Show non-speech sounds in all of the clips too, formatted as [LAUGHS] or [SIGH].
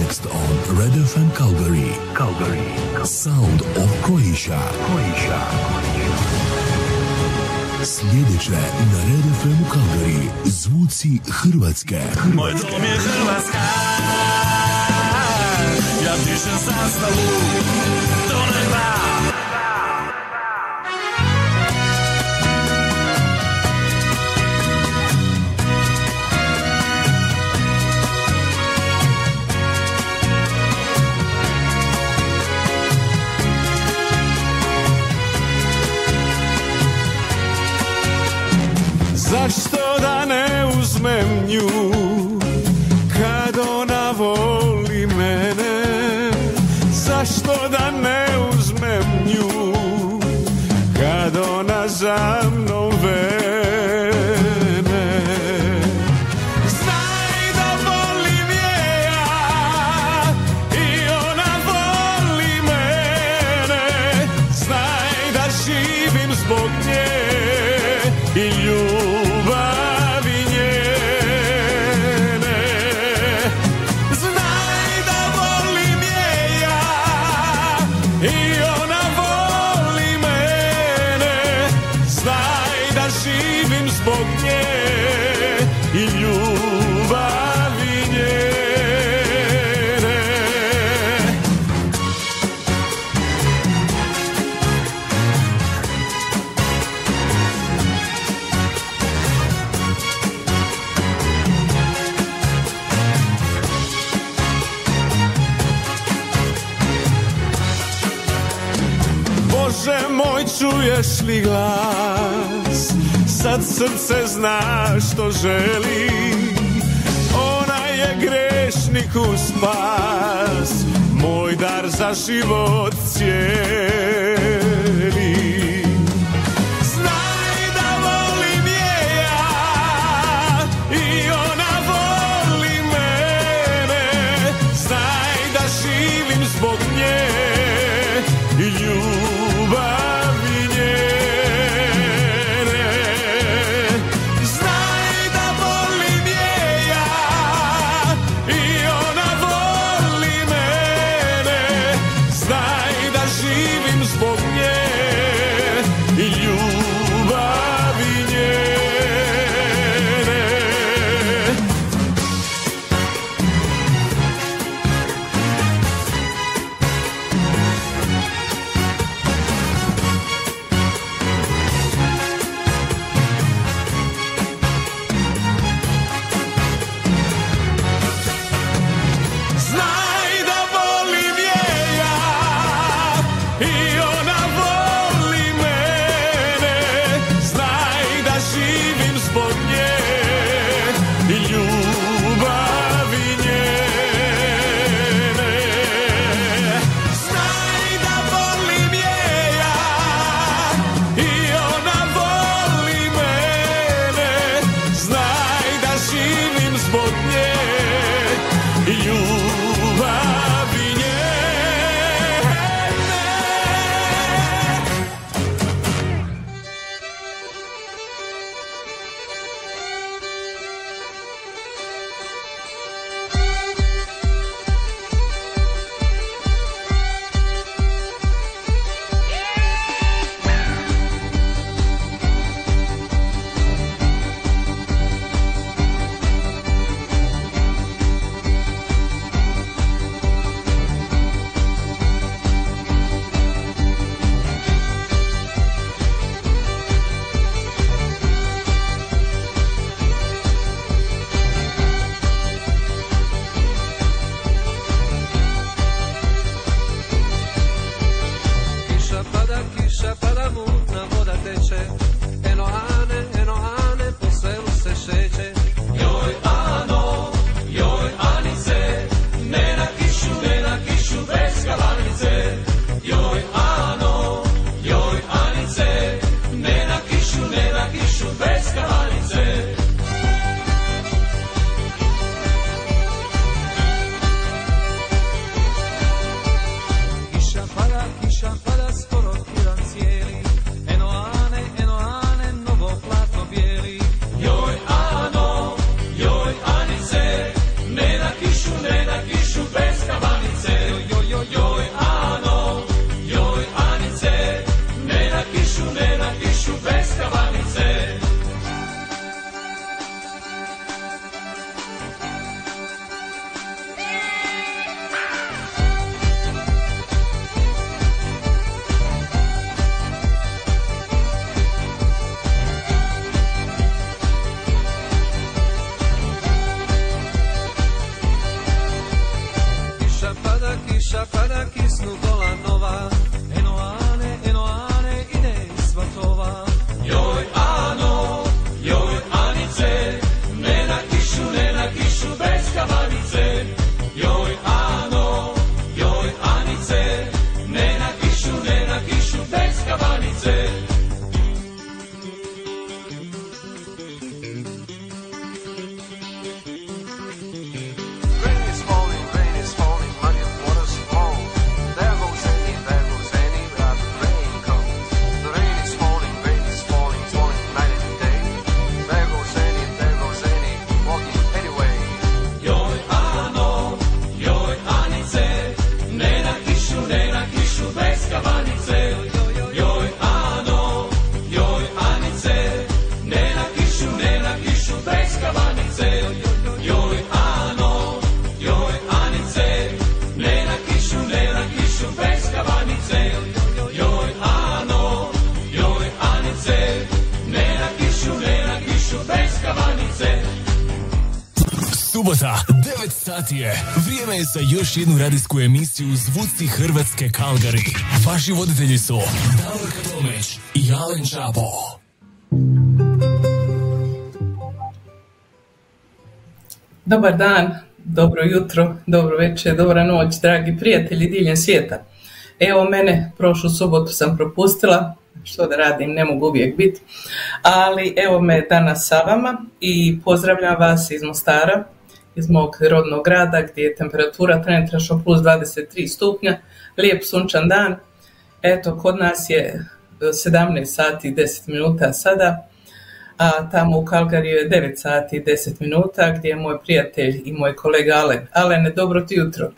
Next on Red FM Calgary. Calgary. Sound of Croatia. Croatia. Sljedeće na Red FM Calgary. Zvuci Hrvatske. Moj dom je Hrvatska. Ja pišem sastavu. srce zna što želi. Ona je grešniku spas Moj dar za život cijeli. Subota, 9 sati je. Vrijeme je za još jednu radijsku emisiju Zvuci Hrvatske Kalgari. Vaši voditelji su Davorka Tomić i Alen Čapo. Dobar dan, dobro jutro, dobro večer, dobra noć, dragi prijatelji diljem svijeta. Evo mene, prošlu subotu sam propustila, što da radim, ne mogu uvijek biti, ali evo me danas sa vama i pozdravljam vas iz Mostara, iz mog rodnog grada gdje je temperatura trenutačno plus 23 stupnja, lijep sunčan dan. Eto, kod nas je 17 sati i 10 minuta sada, a tamo u Kalgariju je 9 sati i 10 minuta gdje je moj prijatelj i moj kolega Alen. Alene, dobro ti jutro.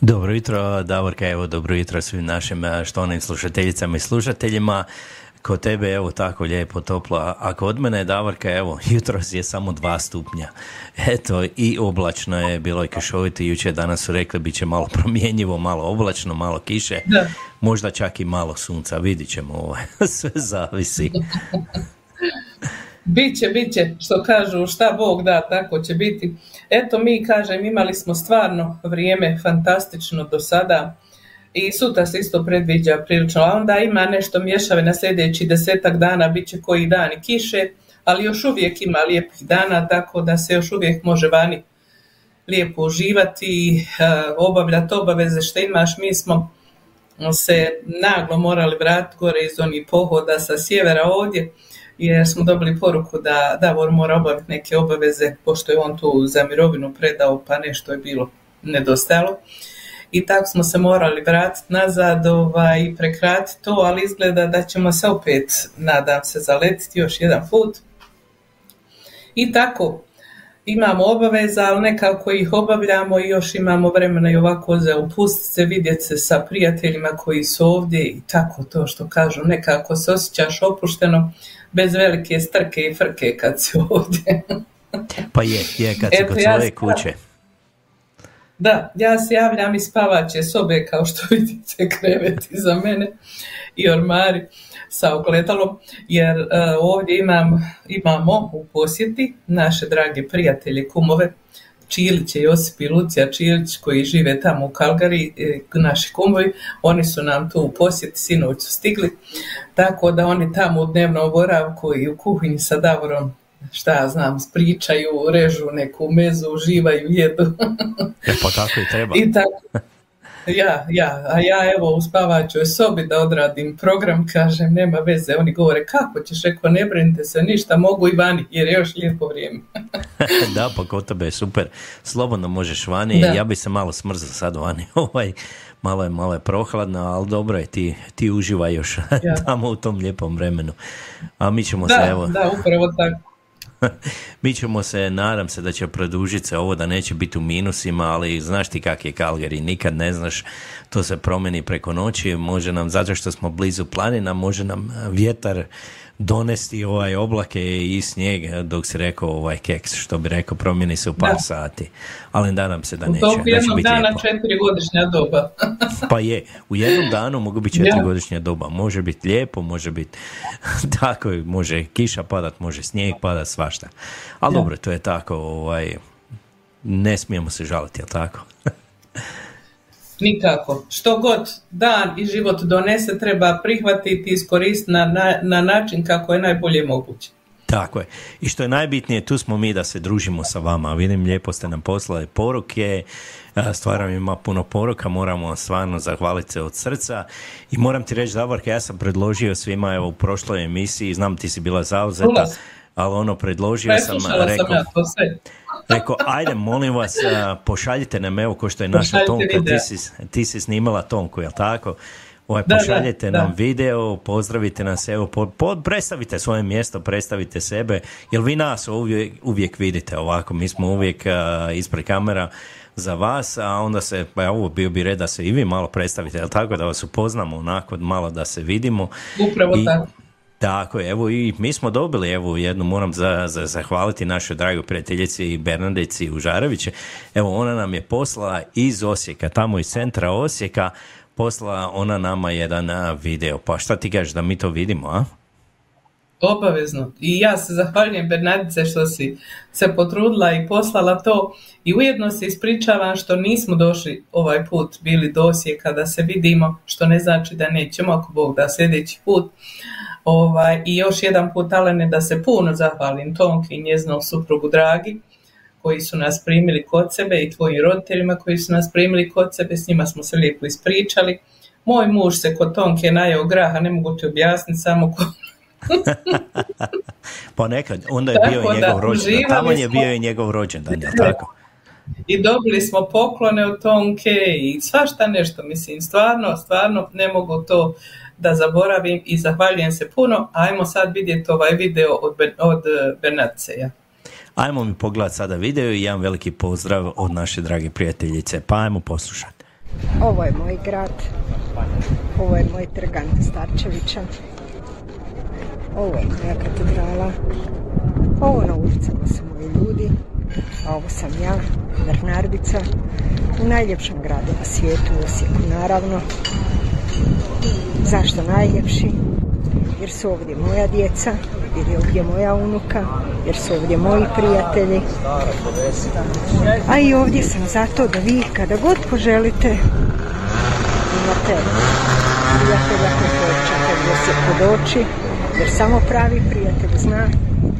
Dobro jutro, Davorka, evo dobro jutro svim našim eh, štonim slušateljicama i slušateljima. Kod tebe evo tako lijepo toplo, a- kod mene Davorka evo [LAUGHS] jutros je samo dva stupnja. Eto i oblačno je, bilo je kišovito jučer, danas su rekli bit će malo promjenjivo, malo oblačno, malo kiše, Da. možda čak i malo sunca, vidit ćemo ovaj, [LAUGHS] sve zavisi. [LAUGHS] Biće, biće, što kažu, šta Bog da, tako će biti. Eto, mi, kažem, imali smo stvarno vrijeme fantastično do sada i sutra se isto predviđa prilično, a onda ima nešto mješave na sljedeći desetak dana, bit će koji dan i kiše, ali još uvijek ima lijepih dana, tako da se još uvijek može vani lijepo uživati e, obavljati obaveze što imaš. Mi smo se naglo morali vratiti gore iz onih pohoda sa sjevera ovdje, jer smo dobili poruku da Davor mora obaviti neke obaveze, pošto je on tu za mirovinu predao, pa nešto je bilo nedostajalo. I tako smo se morali vratiti nazad ovaj, i prekratiti to, ali izgleda da ćemo se opet, nadam se, zaletiti još jedan put. I tako, imamo obaveza, ali nekako ih obavljamo i još imamo vremena i ovako za opustiti se, vidjeti se sa prijateljima koji su ovdje i tako to što kažu, nekako se osjećaš opušteno bez velike strke i frke kad si [LAUGHS] ovdje. Pa je, je kad si Eto, kod svoje kuće. Da, ja se javljam iz spavaće sobe kao što [LAUGHS] vidite krevet iza mene i ormari sa ogledalom jer e, ovdje imam, imamo u posjeti naše drage prijatelje, kumove Čilić je Josip i Lucija Čilić koji žive tamo u Kalgari, e, naši kumovi, oni su nam tu u posjeti, sinoć su stigli, tako da oni tamo u dnevnom boravku i u kuhinji sa Davorom šta ja znam, pričaju, režu neku mezu, uživaju, jedu. [LAUGHS] E, pa tako i treba. I tako. Ja, ja, a ja evo u spavaćoj sobi da odradim program, kažem, nema veze. Oni govore, kako ćeš, rekao, ne brinite se ništa, mogu i vani, jer je još lijepo vrijeme. [LAUGHS] da, pa kod tebe je super. Slobodno možeš vani. Da. Ja bi se malo smrzao sad vani. [LAUGHS] Ovaj, malo je, malo je prohladno, ali dobro je, ti, ti uživaj još Ja. tamo u tom lijepom vremenu. A mi ćemo se, Da, evo, da, upravo tako. [LAUGHS] mi ćemo se, nadam se da će produžiti se ovo, da neće biti u minusima, ali znaš ti kak je Calgary, nikad ne znaš, to se promeni preko noći, može nam, zato što smo blizu planina, može nam vjetar donesti ovaj oblake i snijeg, eh, dok si rekao ovaj keks, što bi rekao, promijeni se u par Da. sati. Ali nadam se da U neće, će jednog biti dana lijepo. četiri godišnja doba. [LAUGHS] Pa je, u jednom danu mogu biti četiri Ja. godišnja doba. Može biti lijepo, može biti [LAUGHS] tako, može kiša padat, može snijeg padat, svašta. Ali Ja. dobro, to je tako, ovaj, ne smijemo se žaliti, jel tako? Nikako. Što god dan i život donese treba prihvatiti i iskoristiti na, na, na način kako je najbolje moguće. Tako je. I što je najbitnije, tu smo mi da se družimo sa vama. Vidim, lijepo ste nam poslali poruke, a, stvarno ima puno poruka, moramo vam stvarno zahvaliti se od srca. I moram ti reći, Davorka, ja sam predložio svima, evo, u prošloj emisiji, znam ti si bila zauzeta, sam. ali ono, predložio sam, Preslušala rekao, sam ja to sve. Rekao, ajde, molim vas, pošaljite nam, evo, ko što je naša Pošaljite Tonka, ti si, ti si snimala Tonku, jel tako? Ovaj, Da, da, pošaljite da. nam video, pozdravite nas, evo, po, po- predstavite svoje mjesto, predstavite sebe, jer vi nas uvijek, uvijek vidite ovako, mi smo uvijek a, ispred kamera za vas, a onda se, pa ovo bio bi red da se i vi malo predstavite, jel tako, da vas upoznamo onako, malo da se vidimo. Upravo I- tako. Tako je, evo i mi smo dobili, evo jednu moram za, za zahvaliti našoj dragoj prijateljici Bernardici Užareviće. Evo ona nam je poslala iz Osijeka, tamo iz centra Osijeka, poslala ona nama jedan video. Pa šta ti kažeš da mi to vidimo, a? Obavezno. I ja se zahvaljujem Bernardice što si se potrudila i poslala to. I ujedno se ispričavam što nismo došli ovaj put bili do Osijeka da se vidimo, što ne znači da nećemo ako Bog da sljedeći put. Ovaj, I još jedan put, Alene, da se puno zahvalim Tonki i njezinom suprugu Dragi, koji su nas primili kod sebe i tvojim roditeljima koji su nas primili kod sebe, s njima smo se lijepo ispričali. Moj muž se kod Tonke najeo graha, ne mogu ti objasniti, samo ko, [LAUGHS] Pa nekad, onda je Tako bio i njegov rođendan. Tamo je smo. bio i njegov rođendan, jel tako? i dobili smo poklone od Tonke i svašta nešto, mislim, stvarno, stvarno ne mogu to da zaboravim i zahvaljujem se puno. Ajmo sad vidjeti ovaj video od, Ben- od eh, Bernardice. Ajmo mi pogledati sada video i jedan veliki pozdrav od naše drage prijateljice. Pa ajmo poslušati. Ovo je moj grad. Ovo je moj trg Ante Starčevića. Ovo je moja katedrala. Ovo na ulicama su moji ljudi. A ovo sam ja, Bernardica. U najljepšem gradu na svijetu, u Osijeku naravno. Zašto najljepši? Jer su ovdje moja djeca, jer je ovdje moja unuka, jer su ovdje moji prijatelji. A i ovdje sam zato da vi kada god poželite imate prijatelja koji hoćete gdje se jer samo pravi prijatelj zna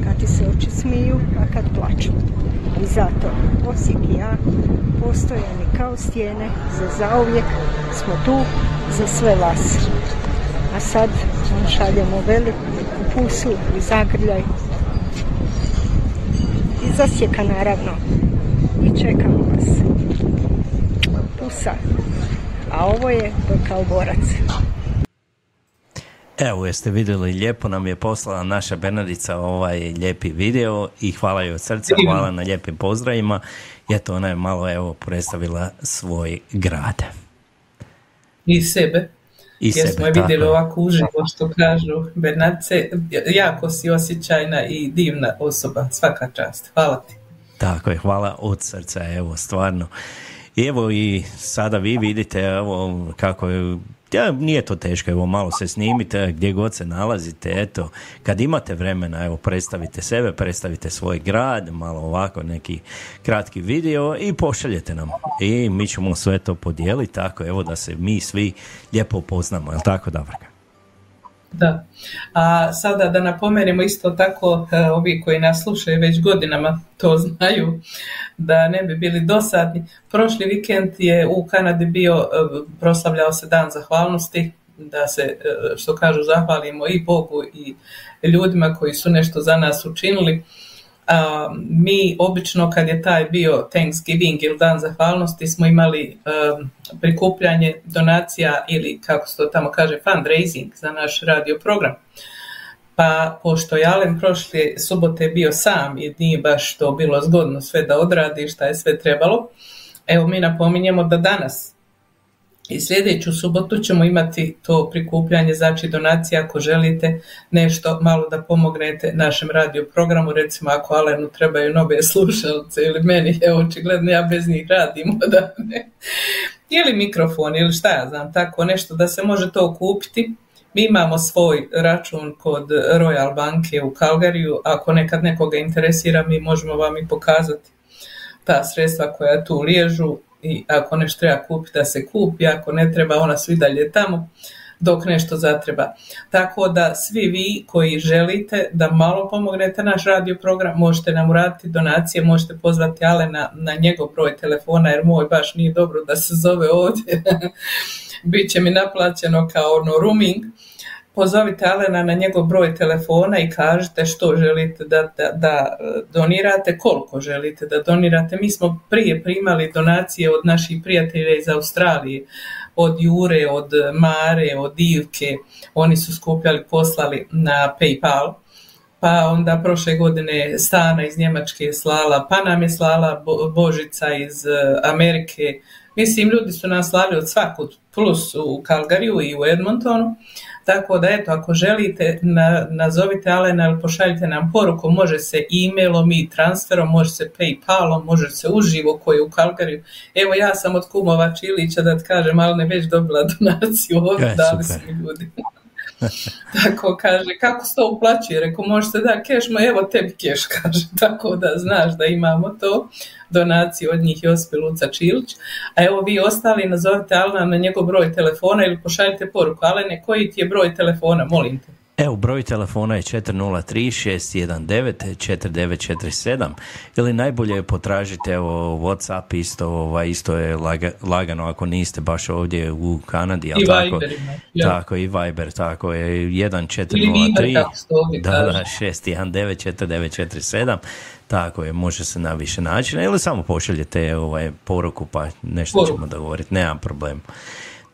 kad ti se oči smiju, a kad plaču. I zato Osijek i ja postojani kao stijene za zauvijek smo tu za sve vas. A sad vam šaljemo veliku pusu i zagrljaj iz Osijeka naravno i čekamo vas. Pusa. A ovo je Dokal Borac. Evo, jeste vidjeli, lijepo nam je poslala naša Bernardica ovaj lijepi video i hvala joj od srca, hvala na lijepim pozdravima. I eto, ona je malo evo predstavila svoj grad. I sebe. I jer sebe, smo je vidjeli je. ovako uživo što kažu Bernardice. Jako si osjećajna i divna osoba. Svaka čast. Hvala ti. Tako je, hvala od srca, evo, stvarno. I evo i sada vi vidite, evo, kako je, ja, nije to teško, evo, malo se snimite gdje god se nalazite, eto, kad imate vremena, evo, predstavite sebe, predstavite svoj grad, malo ovako neki kratki video i pošaljete nam. I mi ćemo sve to podijeliti, tako, evo, da se mi svi lijepo upoznamo, jel tako, Davorka? Da. A sada da napomenemo isto tako, e, ovi koji nas slušaju već godinama to [LAUGHS] znaju, da ne bi bili dosadni. Prošli vikend je u Kanadi bio, e, proslavljao se dan zahvalnosti, da se, e, što kažu, zahvalimo i Bogu i ljudima koji su nešto za nas učinili. A, mi obično kad je taj bio Thanksgiving ili dan zahvalnosti smo imali prikupljanje donacija ili kako se to tamo kaže fundraising za naš radio program. Pa pošto je Alen prošle subote bio sam i nije baš to bilo zgodno sve da odradi šta je sve trebalo, evo mi napominjemo da danas i sljedeću subotu ćemo imati to prikupljanje, znači donacija ako želite nešto malo da pomognete našem radio programu, recimo ako Alenu trebaju nove [LAUGHS] slušalce ili meni, evo očigledno ja bez njih radim odavde. [LAUGHS] Ili mikrofon ili šta ja znam, tako nešto da se može to kupiti. Mi imamo svoj račun kod Royal banke u Kalgariju, ako nekad nekoga interesira mi možemo vam i pokazati ta sredstva koja tu liježu i ako nešto treba kupiti da se kupi, ako ne treba ona su i dalje tamo dok nešto zatreba. Tako da svi vi koji želite da malo pomognete naš radio program, možete nam uraditi donacije, možete pozvati Alena na njegov broj telefona jer moj baš nije dobro da se zove ovdje. [LAUGHS] Biće mi naplaćeno kao ono rooming. Pozovite Alena na njegov broj telefona i kažete što želite da, da, da donirate, koliko želite da donirate. Mi smo prije primali donacije od naših prijatelja iz Australije od Jure, od Mare, od Ivke, oni su skupljali, poslali na Paypal, pa onda prošle godine Stana iz Njemačke je slala, pa nam je slala Bo- Božica iz eh, Amerike, mislim ljudi su nas slali od svakog, plus u Calgaryu i u Edmontonu, tako da eto, ako želite, na, nazovite Alena ili pošaljite nam poruku, može se e-mailom i transferom, može se Paypalom, može se uživo koji je u Calgaryu. Evo ja sam od kumova Čilića da ti kažem, ali ne već dobila donaciju ovdje, E, dali su mi ljudi. [LAUGHS] Tako kaže, kako se to uplaćuje? Rekao, možete da keš, ma evo tebi keš, kaže. [LAUGHS] Tako da znaš da imamo to, donaciju od njih Josip Luca Čilić. A evo vi ostali nazovite Alena na njegov broj telefona ili pošaljite poruku. Alene, koji ti je broj telefona, molim te? Evo, broj telefona je 403-619-4947 ili najbolje potražite evo Whatsapp isto, ovaj, isto je laga- lagano ako niste baš ovdje u Kanadi, I tako? Viber ima, ja. Tako, i Viber, tako je, Ili 1403 Viber, kako se to ovdje da, kaže. da, 619-4947 tako je, može se na više načina ili samo pošaljete ovaj, poruku pa nešto Poruku. ćemo dogovoriti, nema problem.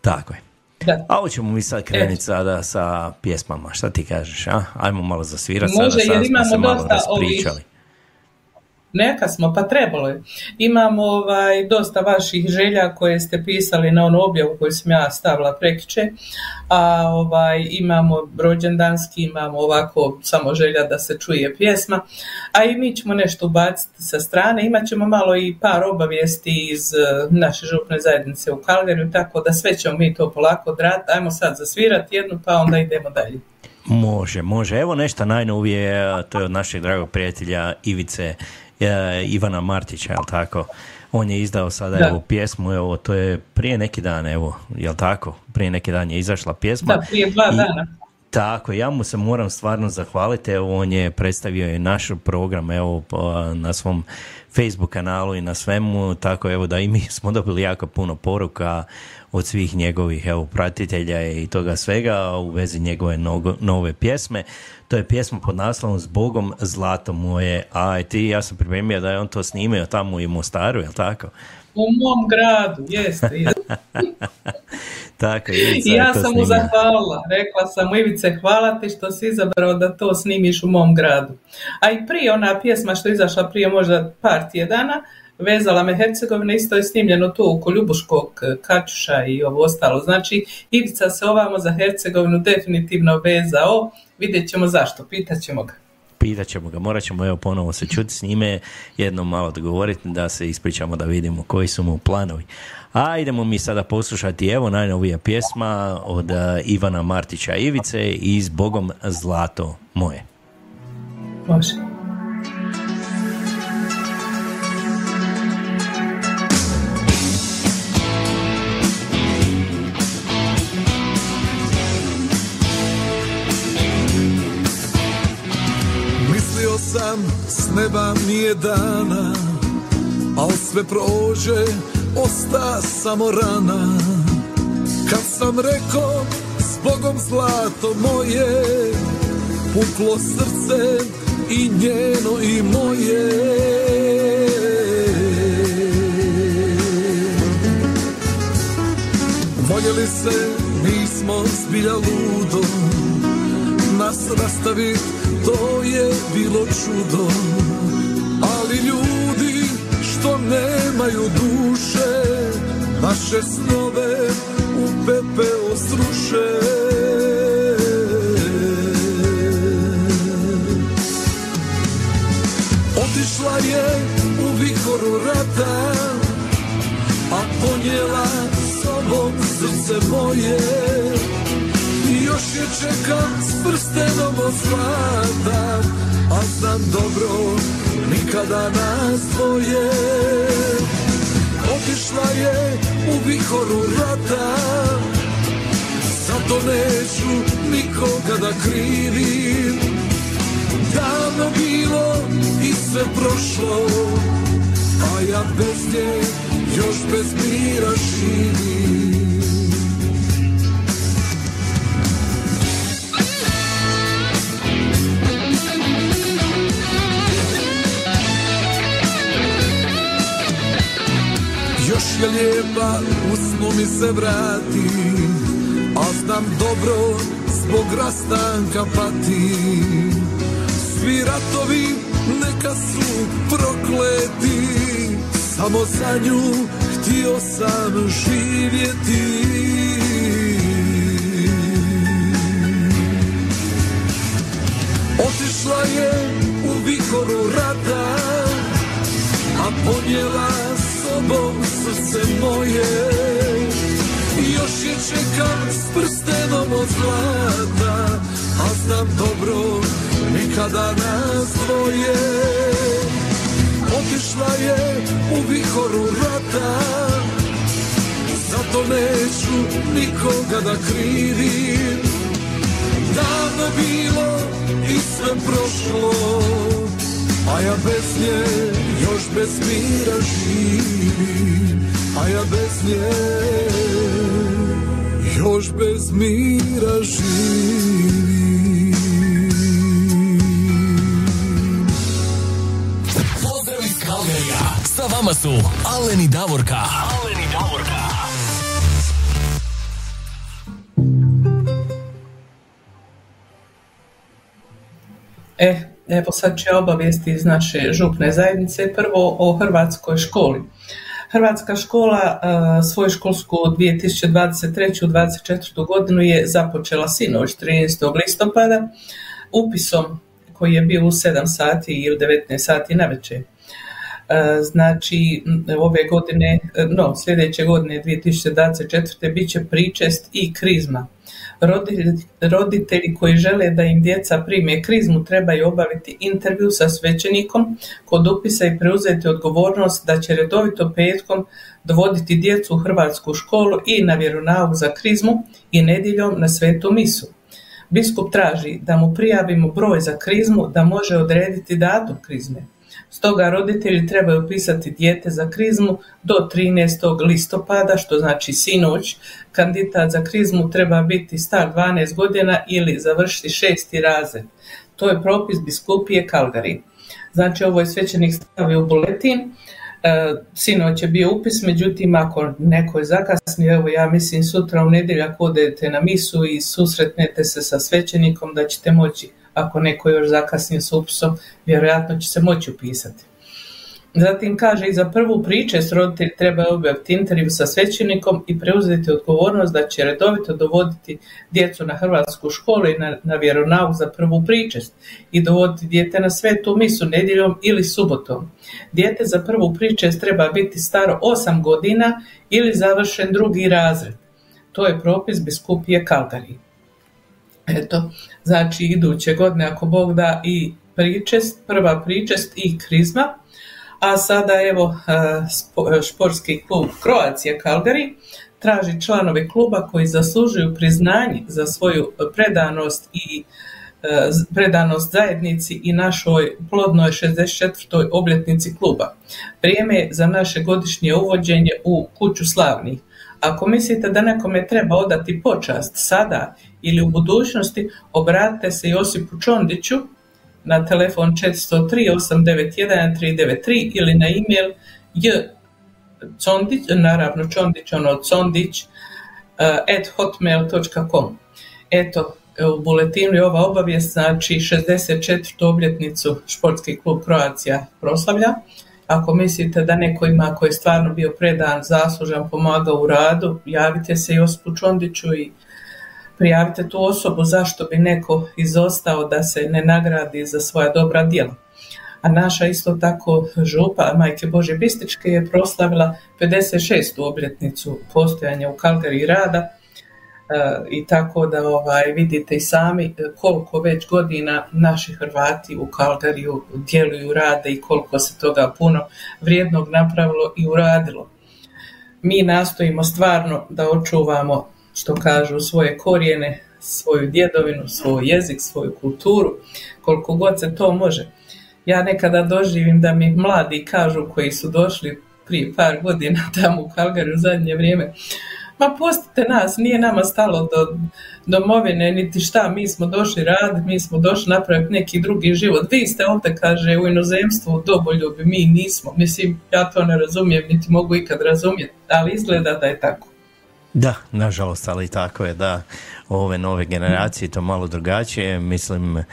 Tako je. Da. A hoćemo mi sad krenuti sada sa pjesmama, šta ti kažeš, a? Ajmo malo zasvirati sada, sad smo se malo ovih- raspričali. Neka smo, pa trebalo je. Imamo ovaj, dosta vaših želja koje ste pisali na onu objavu koju sam ja stavila prekiče, a ovaj, imamo rođendanski, imamo ovako samo želja da se čuje pjesma, a i mi ćemo nešto ubaciti sa strane, imat ćemo malo i par obavijesti iz eh, naše župne zajednice u Kalgariju, tako da sve ćemo mi to polako odraditi. Ajmo sad zasvirati jednu, pa onda idemo dalje. Može, može. Evo nešto najnovije, to je od našeg dragog prijatelja Ivice e, Ivana Martića, jel tako? On je izdao sada Da. evo pjesmu, evo to je prije neki dan, evo, jel tako? Prije neki dan je izašla pjesma. Da, prije dva I- dana. Tako, ja mu se moram stvarno zahvaliti, evo on je predstavio i naš program evo na svom Facebook kanalu i na svemu, tako evo da i mi smo dobili jako puno poruka od svih njegovih evo pratitelja i toga svega u vezi njegove nogo- nove pjesme. To je pjesma pod naslovom Zbogom zlato moje, a i ti ja sam pripremio da je on to snimio tamo u Mostaru, jel tako? U mom gradu, jeste. [LAUGHS] Tako, Ivica I ja sam mu zahvalila. Rekla sam Ivice, hvala ti što si izabrao da to snimiš u mom gradu. A i prije ona pjesma što je izašla prije možda par tjedana, vezala me Hercegovina, isto je snimljeno tu oko Ljubuškog eh, Kačuša i ovo ostalo. Znači, Ivica se ovamo za Hercegovinu definitivno vezao. Vidjet ćemo zašto, pitat ćemo ga. Pitat ćemo ga, morat ćemo evo ponovo se čuti s njime, jednom malo dogovoriti da se ispričamo da vidimo koji su mu planovi. A idemo mi sada poslušati evo najnovija pjesma od eh, Ivana Martića Ivice i Bogom zlato moje. Može. Sam s neba nije dana Al sve prođe, osta samo rana. Kad sam rekao s Bogom zlato moje Puklo srce i njeno i moje. Voljeli se, nismo zbilja ludo nas rastavit, to je bilo čudo. Ali ljudi što nemaju duše, naše snove u pepeo sruše. Otišla je u vihoru rata, a ponijela sobom srce moje. Još je čekam s prstenom od zlata A znam dobro, nikada nas dvoje. Otišla je u vihoru rata Zato neću nikoga da krivim. Davno bilo i sve prošlo A ja bez nje još bez mira živim je lijepa, u snu mi se vrati A znam dobro, zbog rastanka pati. Svi ratovi neka su prokleti Samo za nju htio sam živjeti. Otišla je u vihoru rata a ponijela sobom srce moje. Još je čekam s prstenom od zlata A znam dobro, nikada nas dvoje Otišla je u vihoru rata Zato neću nikoga da krivim. Davno bilo i sve prošlo a ja bez nje još bez mira živim A ja bez nje još bez mira živim Pozdrav iz Kalgarija. Sa vama su Alen i Davorka. Alen i Davorka. E, evo sad će obavijesti iz naše župne zajednice. Prvo o Hrvatskoj školi. Hrvatska škola a, svoju školsku 2023-2024 godinu je započela sinoć 13. listopada upisom koji je bio u 7 sati ili 19 sati na večer. Znači, m, ove godine, no, sljedeće godine 2024. bit će pričest i krizma. Roditelji, koji žele da im djeca prime krizmu trebaju obaviti intervju sa svećenikom kod upisa i preuzeti odgovornost da će redovito petkom dovoditi djecu u hrvatsku školu i na vjeronauk za krizmu i nedjeljom na svetu misu. Biskup traži da mu prijavimo broj za krizmu da može odrediti datum krizme. Stoga roditelji trebaju upisati dijete za krizmu do 13. listopada, što znači sinoć. Kandidat za krizmu treba biti star 12 godina ili završiti šesti razred. To je propis biskupije Kalgari. Znači ovo je svećenik stavio u buletin, E, sinoć je bio upis, međutim ako neko je zakasnio, evo ja mislim sutra u nedjeljak odete na misu i susretnete se sa svećenikom da ćete moći, ako neko još zakasnio s upisom, vjerojatno će se moći upisati. Zatim kaže i za prvu pričest roditelji trebaju obaviti intervju sa svećenikom i preuzeti odgovornost da će redovito dovoditi djecu na hrvatsku školu i na, na vjeronauk za prvu pričest i dovoditi dijete na svetu misu nedjeljom ili subotom. Dijete za prvu pričest treba biti staro 8 godina ili završen drugi razred. To je propis biskupije Kalgari. Eto, znači iduće godine ako Bog da i pričest, prva pričest i krizma, a sada evo e, spo- športski klub Croatia Calgary traži članove kluba koji zaslužuju priznanje za svoju predanost i e, z- predanost zajednici i našoj plodnoj 64. obljetnici kluba. Vrijeme je za naše godišnje uvođenje u kuću slavnih. Ako mislite da nekome treba odati počast sada ili u budućnosti, obratite se Josipu Čondiću na telefon 403 891 393 ili na e-mail j naravno Čondić, ono Condić, uh, at hotmail.com. Eto, u buletinu je ova obavijest, znači 64. obljetnicu športski klub Croacija proslavlja. Ako mislite da neko ima koji je stvarno bio predan, zaslužan, pomagao u radu, javite se Josipu Čondiću i prijavite tu osobu zašto bi neko izostao da se ne nagradi za svoja dobra djela. A naša isto tako župa Majke Bože Bističke je proslavila 56. obljetnicu postojanja u Kalgari rada i tako da ovaj vidite i sami e, koliko već godina naši Hrvati u Kalgariju djeluju, rade i koliko se toga puno vrijednog napravilo i uradilo. mi nastojimo stvarno da očuvamo, što kažu, svoje korijene, svoju djedovinu, svoj jezik, svoju kulturu, koliko god se to može. Ja nekada doživim da mi mladi kažu koji su došli prije par godina tamo u Kalgari u zadnje vrijeme, ma pustite nas, nije nama stalo do domovine, niti šta, mi smo došli raditi, mi smo došli napraviti neki drugi život. Vi ste ovdje, kaže, u inozemstvu doboljubi, mi nismo. Mislim, ja to ne razumijem, niti mogu ikad razumjeti, ali izgleda da je tako. Da, nažalost, ali tako je da ove nove generacije to malo drugačije. Mislim,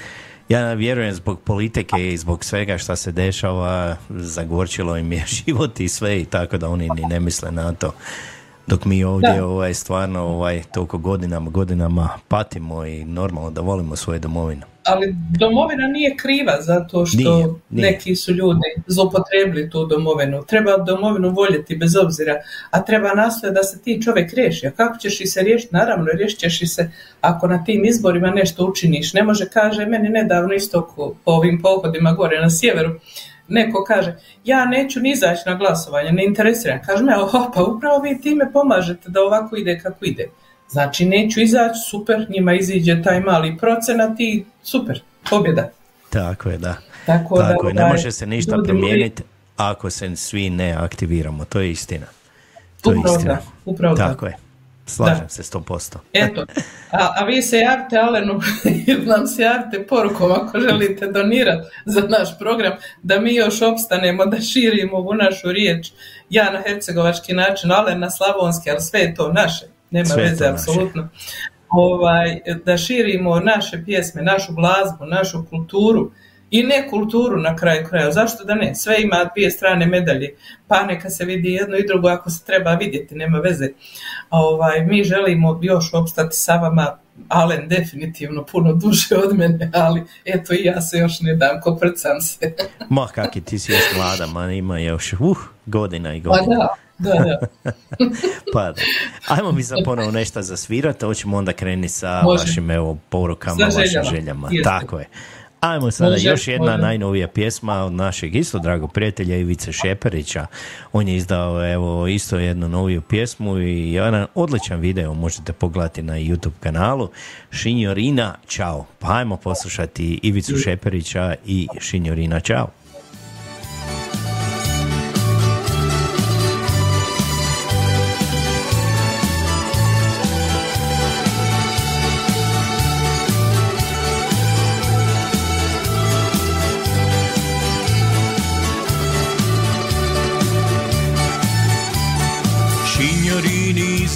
ja vjerujem zbog politike i zbog svega što se dešava, zagorčilo im je [LAUGHS] život i sve i tako da oni ni ne misle na to. Dok mi ovdje Da. ovaj, stvarno ovaj, toliko godinama, godinama patimo i normalno da volimo svoju domovinu. Ali domovina nije kriva zato što Nije, nije. neki su ljudi zloupotrebili tu domovinu. Treba domovinu voljeti bez obzira, a treba nastojati da se ti čovjek riješi. A kako ćeš i se riješiti? Naravno, riješit ćeš i se ako na tim izborima nešto učiniš. Ne može, kaže, meni nedavno isto po ovim pohodima gore na sjeveru, neko kaže, ja neću ni izaći na glasovanje, ne interesiram. Kaže me, oho, pa upravo vi time pomažete da ovako ide kako ide. Znači, neću izaći, super, njima iziđe taj mali procenat i super, pobjeda. Tako je, da. Tako da, Tako je, ne ovaj, može se ništa promijeniti ako se svi ne aktiviramo, to je istina. To je Upravo istina. da, upravo da. Tako je. Slažem Da. se 100%. Eto, a, a vi se javite Alenu [LAUGHS] ili nam se javite porukom ako želite donirati za naš program, da mi još opstanemo, da širimo ovu našu riječ. Ja na hercegovački način, Alen na slavonski, ali sve je to naše. Nema Sve veze, apsolutno. Ovaj, da širimo naše pjesme, našu glazbu, našu kulturu i ne kulturu na kraju kraja. Zašto da ne? Sve ima dvije strane medalje. Pa neka se vidi jedno i drugo ako se treba vidjeti, nema veze. Ovaj, mi želimo još opstati sa vama, Alen definitivno puno duže od mene, ali eto i ja se još ne dam, koprcam se. [LAUGHS] Ma kaki, ti si još mlada, ma ima još uh, godina i Pa godina. da, da, da. [LAUGHS] Pa da. Ajmo mi sad ponovo nešto zasvirati, hoćemo onda krenuti sa Može. vašim evo, porukama, Sa vašim željama. željama. Tako je. Ajmo sada Može, još jedna može. najnovija pjesma od našeg isto dragog prijatelja Ivice Šeperića. On je izdao evo isto jednu noviju pjesmu i jedan odličan video možete pogledati na YouTube kanalu. Šinjorina, čao. Pa ajmo poslušati Ivicu Šeperića i Šinjorina, čao.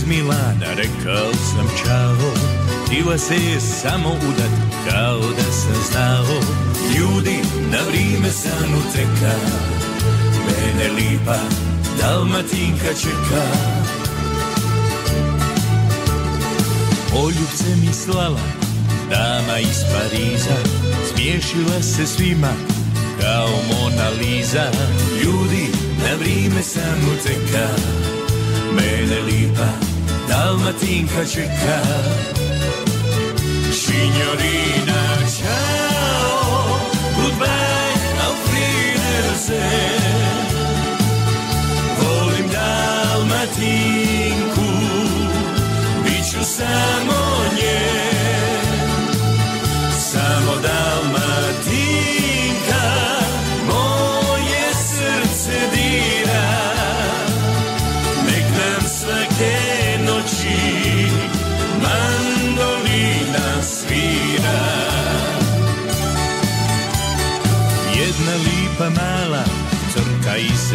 Milana rekao sam čao. Htila se je samo udat kao da sam znao. Ljudi na vrijeme san uteka Mene lipa Dalmatinka čeka. Poljubce mi slala Dama iz Pariza. Smiješila se svima Kao Mona Lisa. Ljudi na vrijeme san uteka Mene lipa Dalmatinka čeka. Signorina, ciao Goodbye, auf Wiedersehen Volim Dalmatinku. Biću samo njen Samo Dalmatinka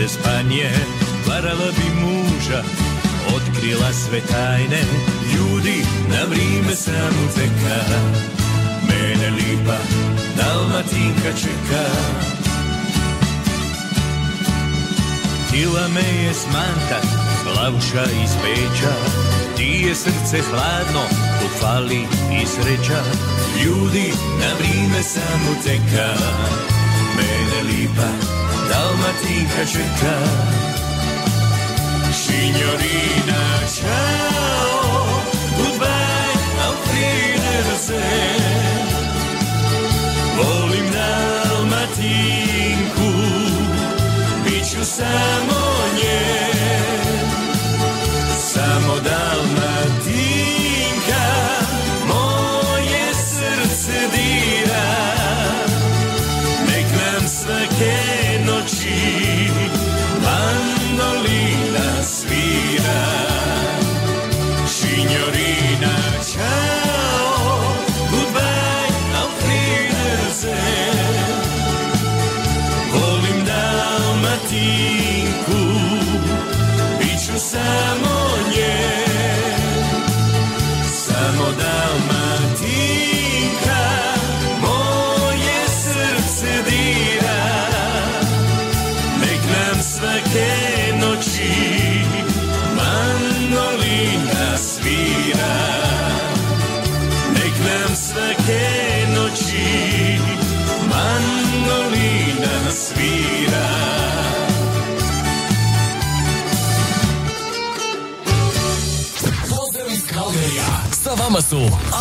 iz Varala bi muža, otkrila sve tajne. Ljudi, na vrijeme sam uteka Mene lipa Dalmatinka čeka. Htila me je smantat, plavuša iz Beča Ti je srce hladno, tu fali i sreća. Ljudi, na vrijeme sam uteka Mene lipa, Dalmatinka čeka Signorina, ciao Goodbye, auf Wiedersehen Volim Dalmatinku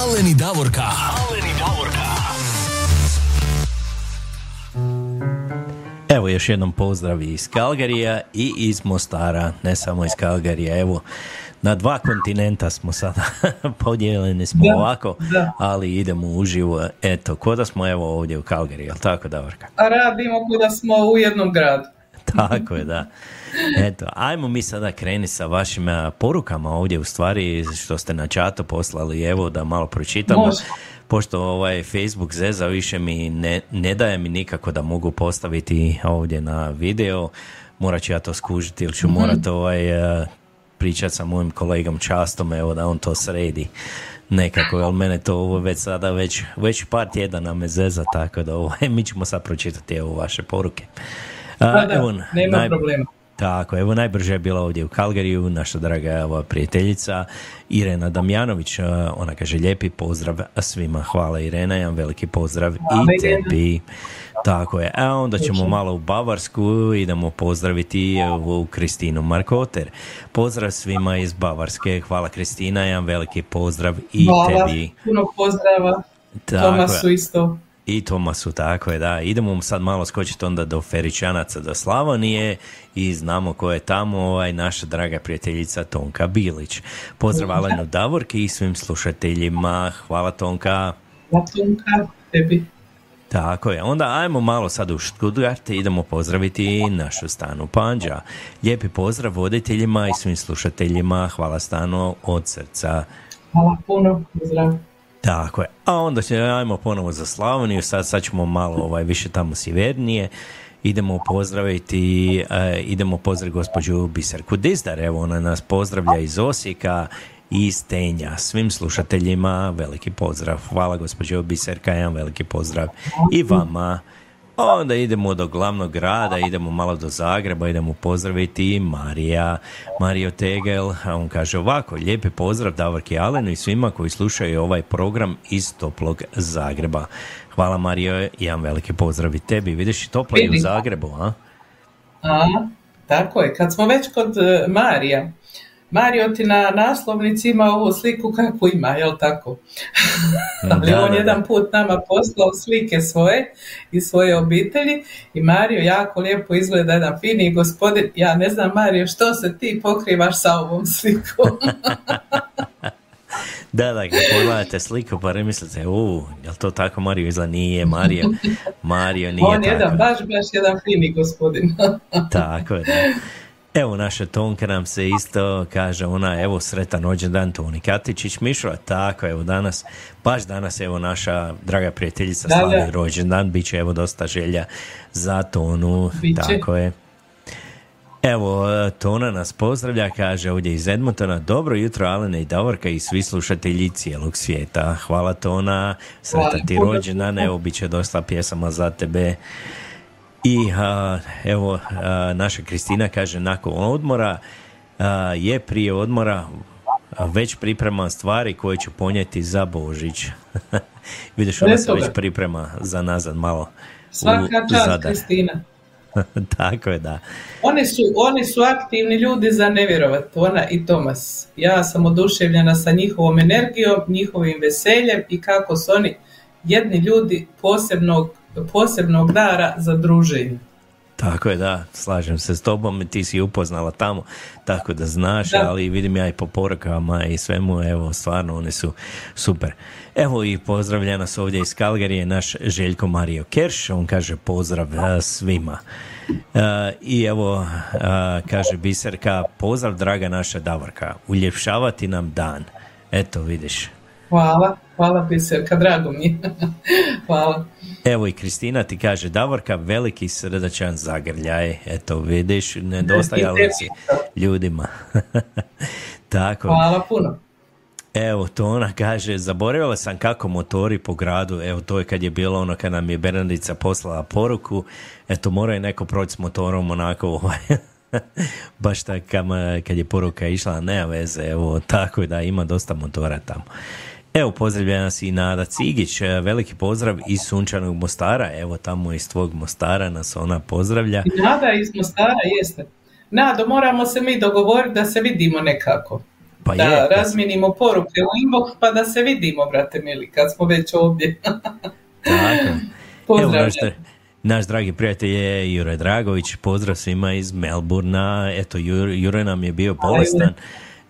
Aleni Davorka. Aleni Davorka. Evo još jednom pozdrav iz Kalgarija i iz Mostara, ne samo iz Kalgarija. Evo, na dva kontinenta smo sada [LAUGHS] podijeljeni smo Da, ovako, da. ali idemo uživo. Eto, ko da smo evo ovdje u Kalgariji, jel tako Davorka? A radimo kao da smo u jednom gradu. [LAUGHS] Tako je, da. Eto, ajmo mi sada kreni sa vašim porukama ovdje u stvari što ste na čatu poslali, evo da malo pročitamo. Može. Pošto ovaj Facebook zeza više mi ne, ne daje mi nikako da mogu postaviti ovdje na video, morat ću ja to skužiti ili ću Mhm. morat ovaj, a, pričat sa mojim kolegom Častom, evo da on to sredi nekako, jer mene to ovo već sada već, već par tjedana me zeza, tako da ovaj, [LAUGHS] mi ćemo sad pročitati evo vaše poruke. A, Da, evo, nema naj- problema. tako, evo najbrže je bila ovdje u Kalgariju naša draga ova prijateljica Irena Damjanović, ona kaže lijepi pozdrav svima, hvala Irena, jedan veliki pozdrav Hvala, i Irena. tebi. Tako je, a onda ćemo malo u Bavarsku, idemo pozdraviti ovu Kristinu Markoter. Pozdrav svima iz Bavarske, hvala Kristina, jedan veliki pozdrav i Hvala, tebi. puno pozdrava. Tako Tomasu je. isto. I Tomasu, tako je, da. Idemo sad malo skočiti onda do Feričanaca, do Slavonije i znamo ko je tamo, ovaj, naša draga prijateljica Tonka Bilić. Pozdrav Alenu Davorki i svim slušateljima. Hvala Tonka. Latunka, tebi. Tako je, onda ajmo malo sad u Stuttgart i idemo pozdraviti našu Stanu Panđa. Lijepi pozdrav voditeljima i svim slušateljima. Hvala Stano od srca. Hvala puno, pozdrav. Tako je. A onda će, ajmo ponovo za Slavoniju, sad, sad ćemo malo ovaj, više tamo sjevernije. Idemo pozdraviti, eh, idemo pozdraviti gospođu Biserku Dizdar, evo ona nas pozdravlja iz Osijeka i Stenja. Svim slušateljima veliki pozdrav. Hvala gospođo Biserka, jedan veliki pozdrav i vama. Onda idemo do glavnog grada, idemo malo do Zagreba, idemo pozdraviti Marija, Mario Tegel, a on kaže ovako, lijepi pozdrav Davorki Alenu i svima koji slušaju ovaj program iz toplog Zagreba. Hvala Mario, jedan veliki pozdrav i tebi. Vidiš i toplo je u. Zagrebu, a? A, tako je. Kad smo već kod e, Marija, Mario ti na naslovnici ima ovu sliku kakvu ima, jel tako? [LAUGHS] Ali Da, on da, da. jedan put nama poslao slike svoje i svoje obitelji i Mario jako lijepo izgleda jedan fini gospodin. Ja ne znam Mario što se ti pokrivaš sa ovom slikom. [LAUGHS] Da, da, kad pogledate sliku pa ne mislite, u, jel to tako Mario izgleda? Nije Mario, [LAUGHS] Mario nije on tako. jedan, baš, baš jedan fini gospodin. Tako je, da. Evo naša Tonka nam se isto kaže ona, evo sretan rođendan Toni Katičić Mišova, tako evo danas, baš danas evo naša draga prijateljica Da, slavi da. rođendan, bit će evo dosta želja za Tonu, Biće. tako je. Evo, Tona nas pozdravlja, kaže ovdje iz Edmontona, dobro jutro Alene i Davorka i svi slušatelji cijelog svijeta. Hvala Tona, sretan ti rođendan, evo bit će dosta pjesama za tebe. I a, evo, a, naša Kristina kaže nakon odmora a, je prije odmora već pripremam stvari koje ću ponijeti za Božić. [LAUGHS] Vidiš, ona se već priprema za nazad malo. Svaka čast. Kristina. [LAUGHS] Tako je, da. Oni su, oni su aktivni ljudi za nevjerovat, ona i Tomas. Ja sam oduševljena sa njihovom energijom, njihovim veseljem i kako su oni jedni ljudi posebnog, posebnog dara za druženje. Tako je, da, slažem se s tobom, ti si upoznala tamo, tako da znaš, Da. ali vidim ja i po porukama i svemu, evo, stvarno, oni su super. Evo i pozdravlja nas ovdje iz Kalgarije naš Željko Mario Kerš, on kaže pozdrav a, svima. E, I evo, a, kaže Biserka, pozdrav draga naša Davorka, uljepšavati nam dan. Eto, vidiš. Hvala, hvala Biserka, drago mi je. [LAUGHS] hvala. Evo i Kristina ti kaže, Davorka, veliki srdačan zagrljaj. Eto, vidiš, nedostajalo si ljudima. [LAUGHS] Tako. Hvala puno. Evo, to ona kaže, zaboravila sam kako motori po gradu, evo to je kad je bilo ono kad nam je Bernardica poslala poruku, eto mora je neko proći s motorom onako [LAUGHS] ovaj, baš tak kam- kad je poruka išla, nema veze, evo tako da ima dosta motora tamo. Evo, pozdravlja nas i Nada Cigić, e, veliki pozdrav iz Sunčanog Mostara, evo tamo iz tvog Mostara nas ona pozdravlja. Nada iz Mostara jeste. Nado, moramo se mi dogovoriti da se vidimo nekako. Pa da je, razminimo poruke u inbox pa da se vidimo, brate mili, kad smo već ovdje. [LAUGHS] Tako. Evo Pozdravljam. naš, naš dragi prijatelj je Jure Dragović, pozdrav svima iz Melburna, eto Jure, Jure nam je bio bolestan,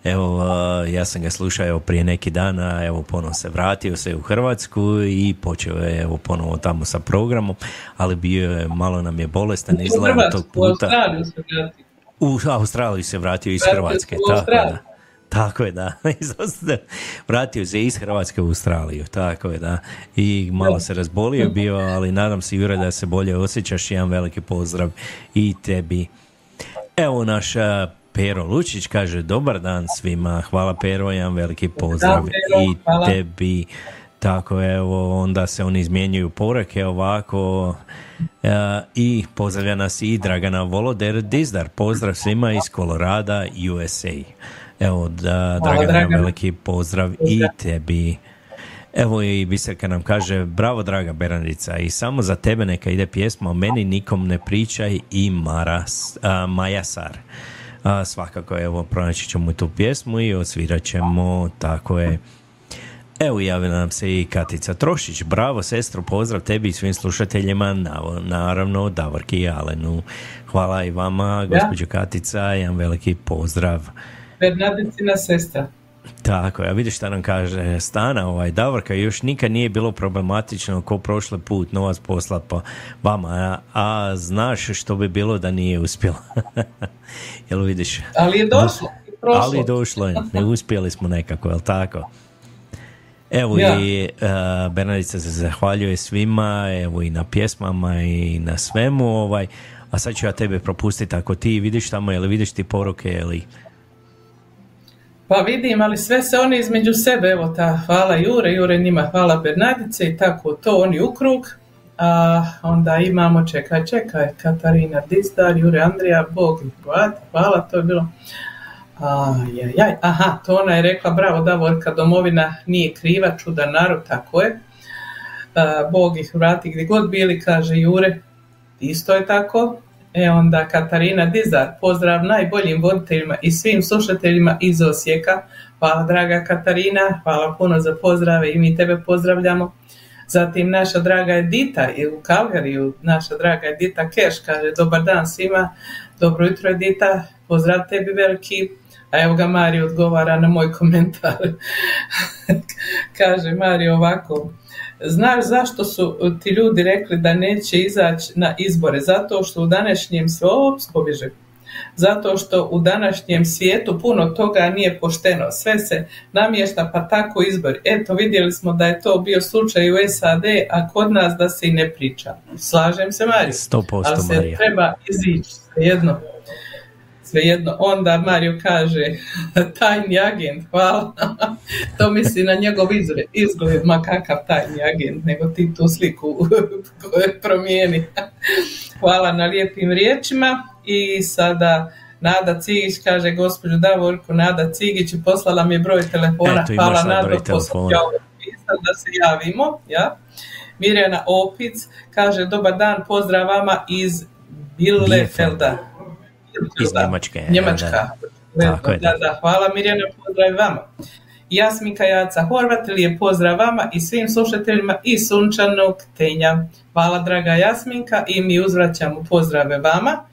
evo ja sam ga slušao evo, prije neki dana, evo ponovo se vratio se u Hrvatsku i počeo je evo ponovo tamo sa programom, ali bio je, malo nam je bolestan, izgleda tog puta. U Australiju se vratio iz Hrvatske, tako da. Tako je, da. [LAUGHS] Vratio se iz Hrvatske u Australiju, tako je, da. I malo se razbolio bio, ali nadam se, Jure, da se bolje osjećaš. Jedan veliki pozdrav i tebi. Evo naš Pero Lučić kaže, dobar dan svima. Hvala Pero, jedan veliki pozdrav Pero, i hvala. tebi. Tako evo, onda se oni izmjenjuju poruke ovako e, i pozdravlja nas i Dragana Voloder Dizdar. Pozdrav svima iz Kolorada, USA. Evo, da, Dragana, Dragana. veliki pozdrav i tebi. Evo i Biserka nam kaže, bravo draga Beranica i samo za tebe neka ide pjesma o meni nikom ne pričaj i Mara, a, Maja Sar. A, svakako evo pronaći ćemo tu pjesmu i osvirat ćemo, tako je. Evo javila nam se i Katica Trošić. Bravo sestro, pozdrav tebi i svim slušateljima, naravno Davorki i Alenu. Hvala i vama, gospođo Katica, jedan veliki pozdrav. Bernadicina sestra. Tako, ja vidiš šta nam kaže Stana, ovaj, Davorka, još nikad nije bilo problematično ko prošli put novac poslat po vama, a, a znaš što bi bilo da nije uspjela. [LAUGHS] Jel vidiš? Ali je došlo. prošlo. Ali je došlo je, ne uspjeli smo nekako, jel tako? Evo Ja. i uh, Bernardica se zahvaljuje svima, evo i na pjesmama i na svemu, ovaj, a sad ću ja tebe propustiti ako ti vidiš tamo, jel vidiš ti poruke, ili... Pa vidim, ali sve se oni između sebe, evo ta hvala Jure, Jure njima hvala Bernadice i tako to oni u krug. A onda imamo, čekaj, čekaj, Katarina Dizdar, Jure Andrija, Bog i hvala, to je bilo. Ajajaj, aha, to ona je rekla, bravo Davorka, domovina nije kriva, čudan narod, tako je. A, Bog i Hrvati gdje god bili, kaže Jure, isto je tako. E onda Katarina Dizar, pozdrav najboljim voditeljima i svim slušateljima iz Osijeka. Hvala draga Katarina, hvala puno za pozdrave i mi tebe pozdravljamo. Zatim naša draga Edita i u Kalgariju, naša draga Edita Keš kaže dobar dan svima, dobro jutro Edita, pozdrav tebi veliki. A evo ga Mario odgovara na moj komentar. [LAUGHS] kaže Mario ovako, Znaš zašto su ti ljudi rekli da neće izaći na izbore? Zato što u današnjem pobježe, zato što u današnjem svijetu puno toga nije pošteno. Sve se namješta pa tako izbor. Eto vidjeli smo da je to bio slučaj u SAD, a kod nas da se i ne priča. Slažem se Marija. 100% Ali se Marija. treba izići svejedno. Svejedno, onda Mario kaže [LAUGHS] tajni agent, hvala. [LAUGHS] to misli na njegov izgled, ma kakav tajni agent, nego ti tu sliku [LAUGHS] promijeni. hvala na lijepim riječima i sada Nada Cigić kaže gospođu Davorku, Nada Cigić i poslala mi je broj telefona. Eto, hvala broj poslala da se javimo. Ja. Mirjana Opic kaže dobar dan, pozdrav vama iz Bielefelda. Iz Njemačke, Njemačka. da. Tako je, da, hvala Mirjana, pozdrav i vama. Jasminka Jaca Horvat, lijep pozdrav vama i svim slušateljima iz Sunčanog Tenja. Hvala draga Jasminka i mi uzvraćamo pozdrave vama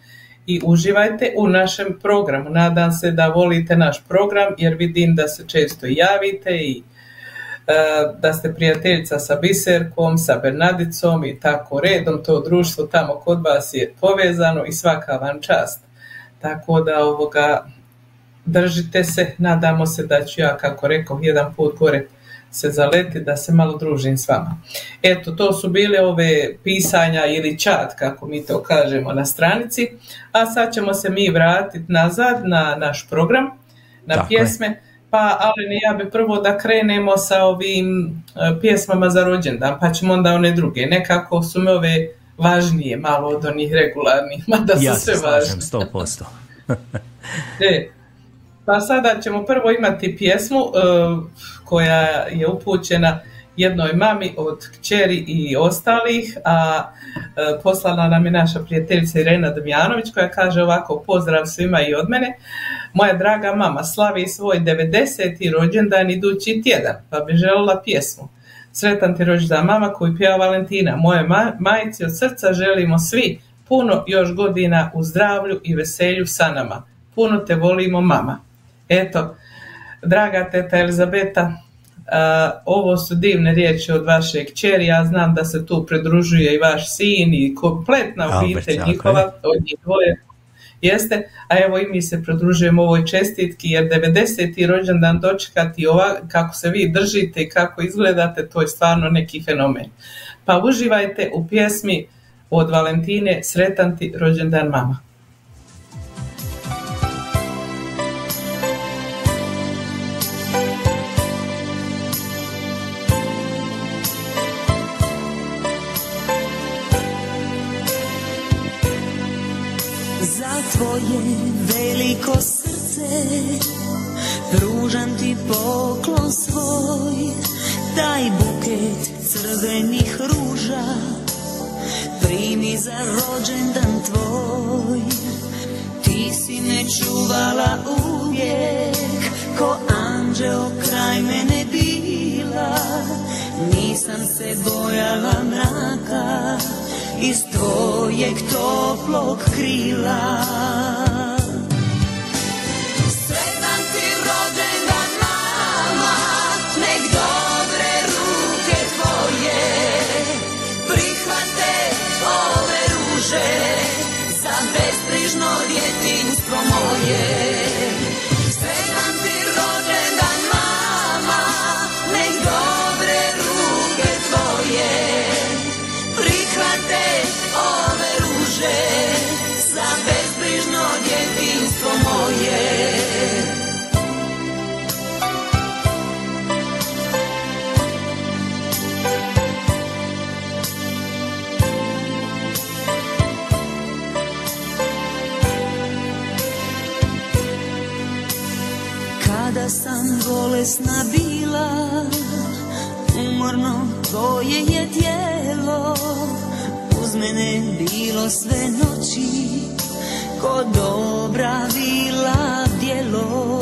i uživajte u našem programu. Nadam se da volite naš program jer vidim da se često javite i e, da ste prijateljica sa Biserkom, sa Bernadicom i tako redom, to društvo tamo kod vas je povezano i svaka vam čast. Tako da ovoga držite se, nadamo se da ću ja, kako rekao, jedan put gore se zaleti da se malo družim s vama. Eto, to su bile ove pisanja ili čat, kako mi to kažemo na stranici, a sad ćemo se mi vratiti nazad na naš program, na Tako je. pjesme. Pa, Aleni, ja bi prvo da krenemo sa ovim e, pjesmama za rođendan, pa ćemo onda one druge. Nekako su me ove važnije malo od onih regularnih, [LAUGHS] mada su Ja sve se važne. slažem, [LAUGHS] 100%. E, pa sada ćemo prvo imati pjesmu e, koja je upućena jednoj mami od kćeri i ostalih, a e, poslala nam je naša prijateljica Irena Damjanović koja kaže ovako, pozdrav svima i od mene. Moja draga mama slavi svoj 90. rođendan idući tjedan, pa bi željela pjesmu. Sretan ti rođendan mama koju pjeva Valentina. Moje ma- majici od srca želimo svi puno još godina u zdravlju i veselju sa nama. Puno te volimo mama. Eto, draga teta Elizabeta, ovo su divne riječi od vaše kćeri, ja znam da se tu pridružuje i vaš sin i kompletna obitelj njihova, od njih dvoje jeste, a evo i mi se pridružujemo ovoj čestitki jer 90. rođendan dočekati ova, kako se vi držite i kako izgledate, to je stvarno neki fenomen. Pa uživajte u pjesmi od Valentine Sretan ti rođendan mama. Rođendan tvoj. Ti si me čuvala uvijek Ko anđeo kraj mene bila. Nisam se bojala mraka Iz tvojeg toplog krila djetinjstvo bolesna bila Umorno tvoje je tijelo. Uz mene bilo sve noći Ko dobra vila djelo.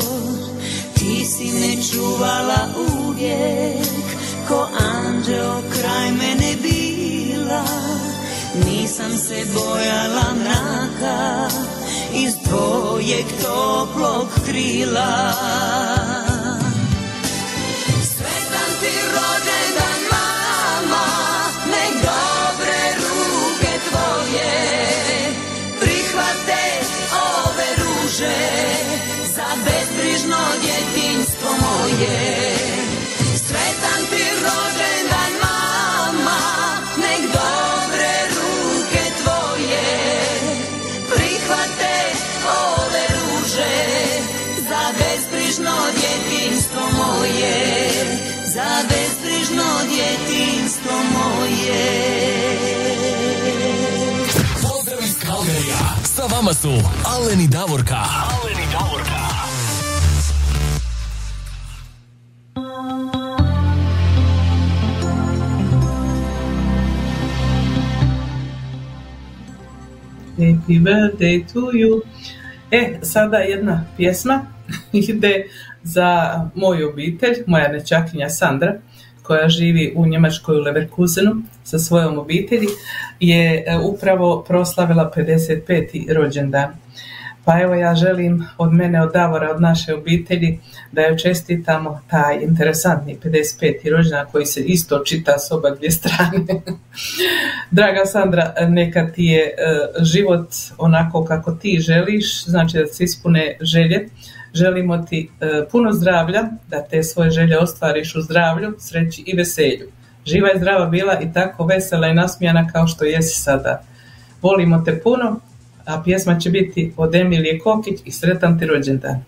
Ti si me čuvala uvijek Ko anđeo kraj mene bila. Nisam se bojala mraka Iz tvojeg toplog krila djetinjstvo moje Sretan ti rođendan mama Nek dobre ruke tvoje Prihvate ove ruže Za bezbrižno djetinjstvo moje Za bezbrižno djetinjstvo moje Pozdrav iz Kalgarija. Sa vama su. Aleni Davorka. Happy birthday to you. E, sada jedna pjesma [LAUGHS] ide za moju obitelj, moja nečakinja Sandra, koja živi u Njemačkoj u Leverkusenu sa svojom obitelji, je e, upravo proslavila 55. rođendan. Pa evo ja želim od mene, od Davora, od naše obitelji da joj čestitamo taj interesantni 55. rođendan koji se isto čita s oba dvije strane. [LAUGHS] Draga Sandra, neka ti je e, život onako kako ti želiš, znači da se ispune želje. Želimo ti e, puno zdravlja, da te svoje želje ostvariš u zdravlju, sreći i veselju. Živa i zdrava bila i tako vesela i nasmijana kao što jesi sada. Volimo te puno, a pjesma će biti od Emilije Kokić i Sretan ti rođendan.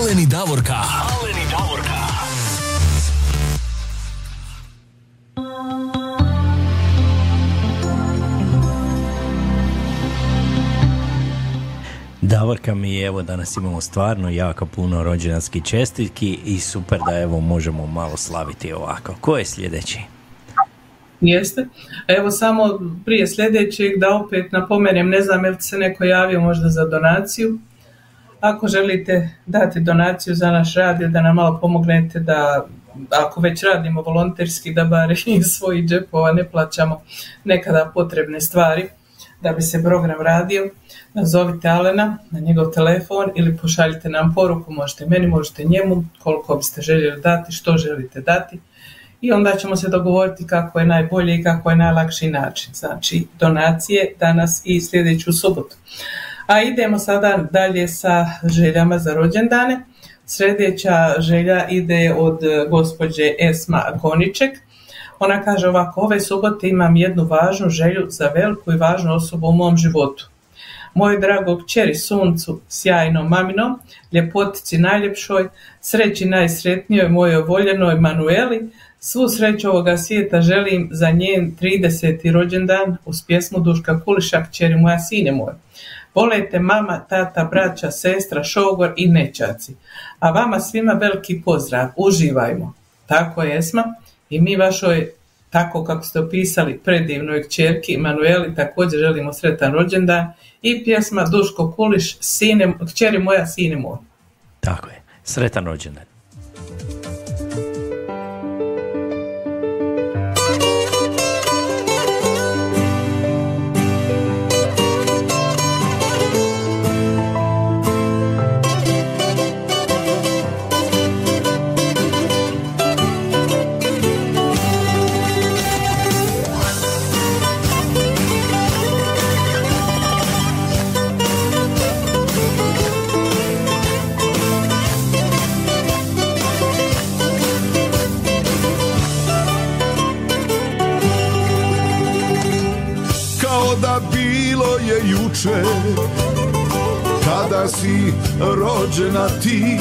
Aleni Davorka. Aleni Davorka. Davorka mi je, evo danas imamo stvarno jako puno rođendanskih čestitki i super da evo možemo malo slaviti ovako. Ko je sljedeći? Jeste. Evo samo prije sljedećeg da opet napomenem, ne znam je li se neko javio možda za donaciju. Ako želite dati donaciju za naš rad da nam malo pomognete da ako već radimo volonterski da bar [LAUGHS] iz svojih džepova ne plaćamo nekada potrebne stvari da bi se program radio, nazovite Alena na njegov telefon ili pošaljite nam poruku, možete meni, možete njemu, koliko biste željeli dati, što želite dati i onda ćemo se dogovoriti kako je najbolje i kako je najlakši način. Znači, donacije danas i sljedeću subotu. A idemo sada dalje sa željama za rođendane. Sljedeća želja ide od gospođe Esma Goniček. Ona kaže ovako, ove subote imam jednu važnu želju za veliku i važnu osobu u mom životu. Moj drago kćeri suncu, sjajnom maminom, ljepotici najljepšoj, sreći najsretnijoj mojoj voljenoj Manueli, Svu sreću ovoga svijeta želim za njen 30. rođendan uz pjesmu Duška Kuliša, kćeri moja sine moj. Volete mama, tata, braća, sestra, šogor i nečaci. A vama svima veliki pozdrav, uživajmo. Tako je Esma i mi vašoj, tako kako ste opisali, predivnoj kćerki Manueli također želimo sretan rođendan i pjesma Duško Kuliš, sine, kćeri moja, sine moj. Tako je. Sretan rođendan. Kada si rođena ti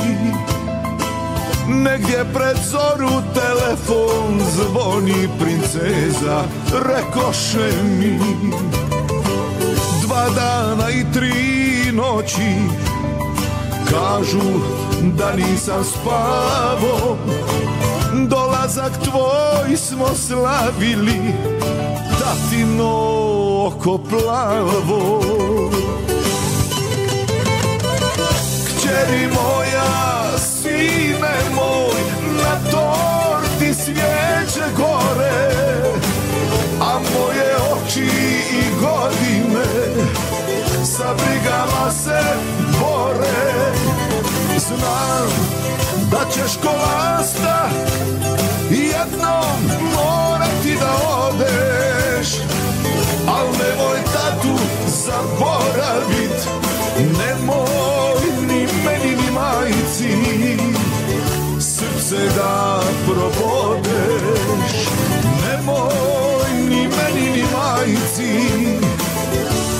negdje pred zoru telefon zvoni princeza rekoše mi. Dva dana i tri noći kažu da nisam spavo. Dolazak tvoj smo slavili tatino oko plavo. Kćeri moja, sine moj, na torti svijeće gore A moje oči i godine sa brigama se bore. Znam da ćeš kolasta jednom morati da odeš Al nemoj tatu zaboravit. Nemoj ni meni ni majici. Srce da probodeš. Nemoj ni meni ni majici.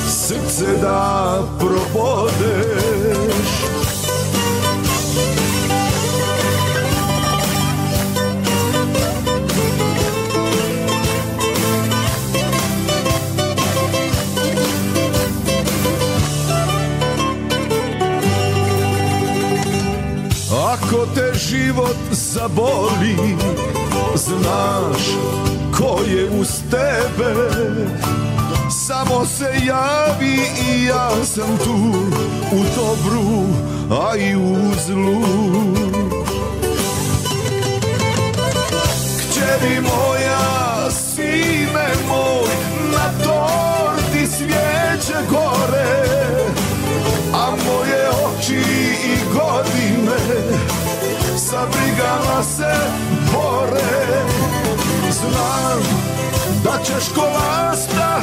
Srce da probodeš život zaboli. Znaš ko je uz tebe. Samo se javi i ja sam tu U dobru, a i u zlu. Kćeri moja, sine moj Na torti svijeće gore Sa brigama se bore. Znam da ćeš kolasta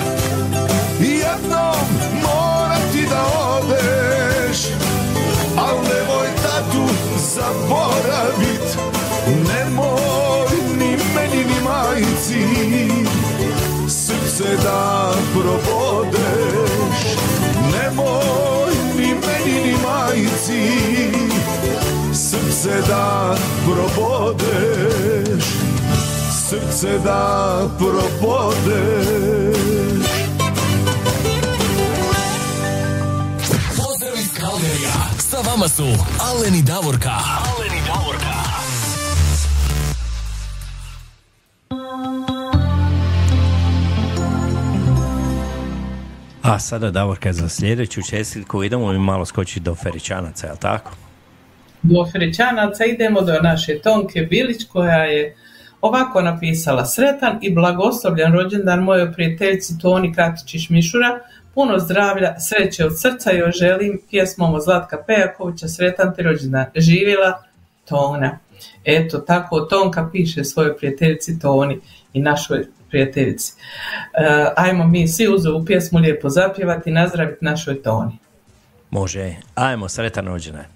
Jednom morati da odeš. Al nemoj tatu zaboravit. Nemoj ni meni ni majici. Srce da probodeš probodeš Srce da probodeš Pozdrav iz Kalgerija. Sa vama su Alen i Davorka. Alen i Davorka. A sada Davorka za sljedeću čestitku idemo mi malo skočiti do Feričanaca, jel tako? Do Feričanaca idemo do naše Tonke Bilić koja je ovako napisala Sretan i blagoslovljan rođendan mojoj prijateljici Toni Katičić Mišura, puno zdravlja, sreće od srca joj želim pjesmom od Zlatka Pejakovića Sretan ti rođendan. Živjela Tona. Eto, tako Tonka piše svojoj prijateljici Toni i našoj prijateljici. E, ajmo mi svi uz ovu pjesmu lijepo zapjevati i nazdraviti našoj Toni. Može. Ajmo, sretan rođendan.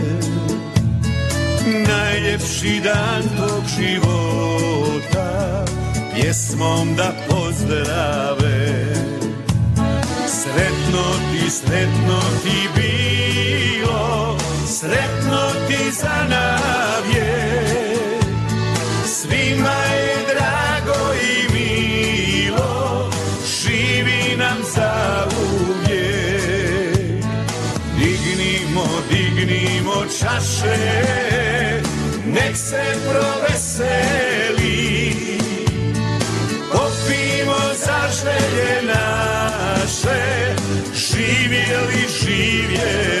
Najljepši dan tog života Pjesmom da pozdrave. Sretno ti, sretno ti bilo Sretno ti za navje. Svima čaše, nek se proveseli. Popimo za želje naše, živjeli, živjeli.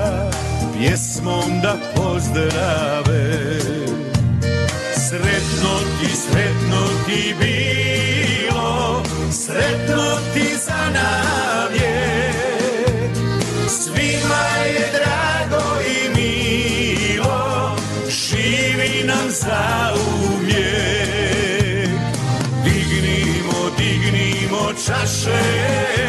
Pjesmom da pozdrave. Sretno ti, sretno ti bilo Sretno ti za navje. Svima je drago i milo Živi nam za uvijek Dignimo, dignimo čaše,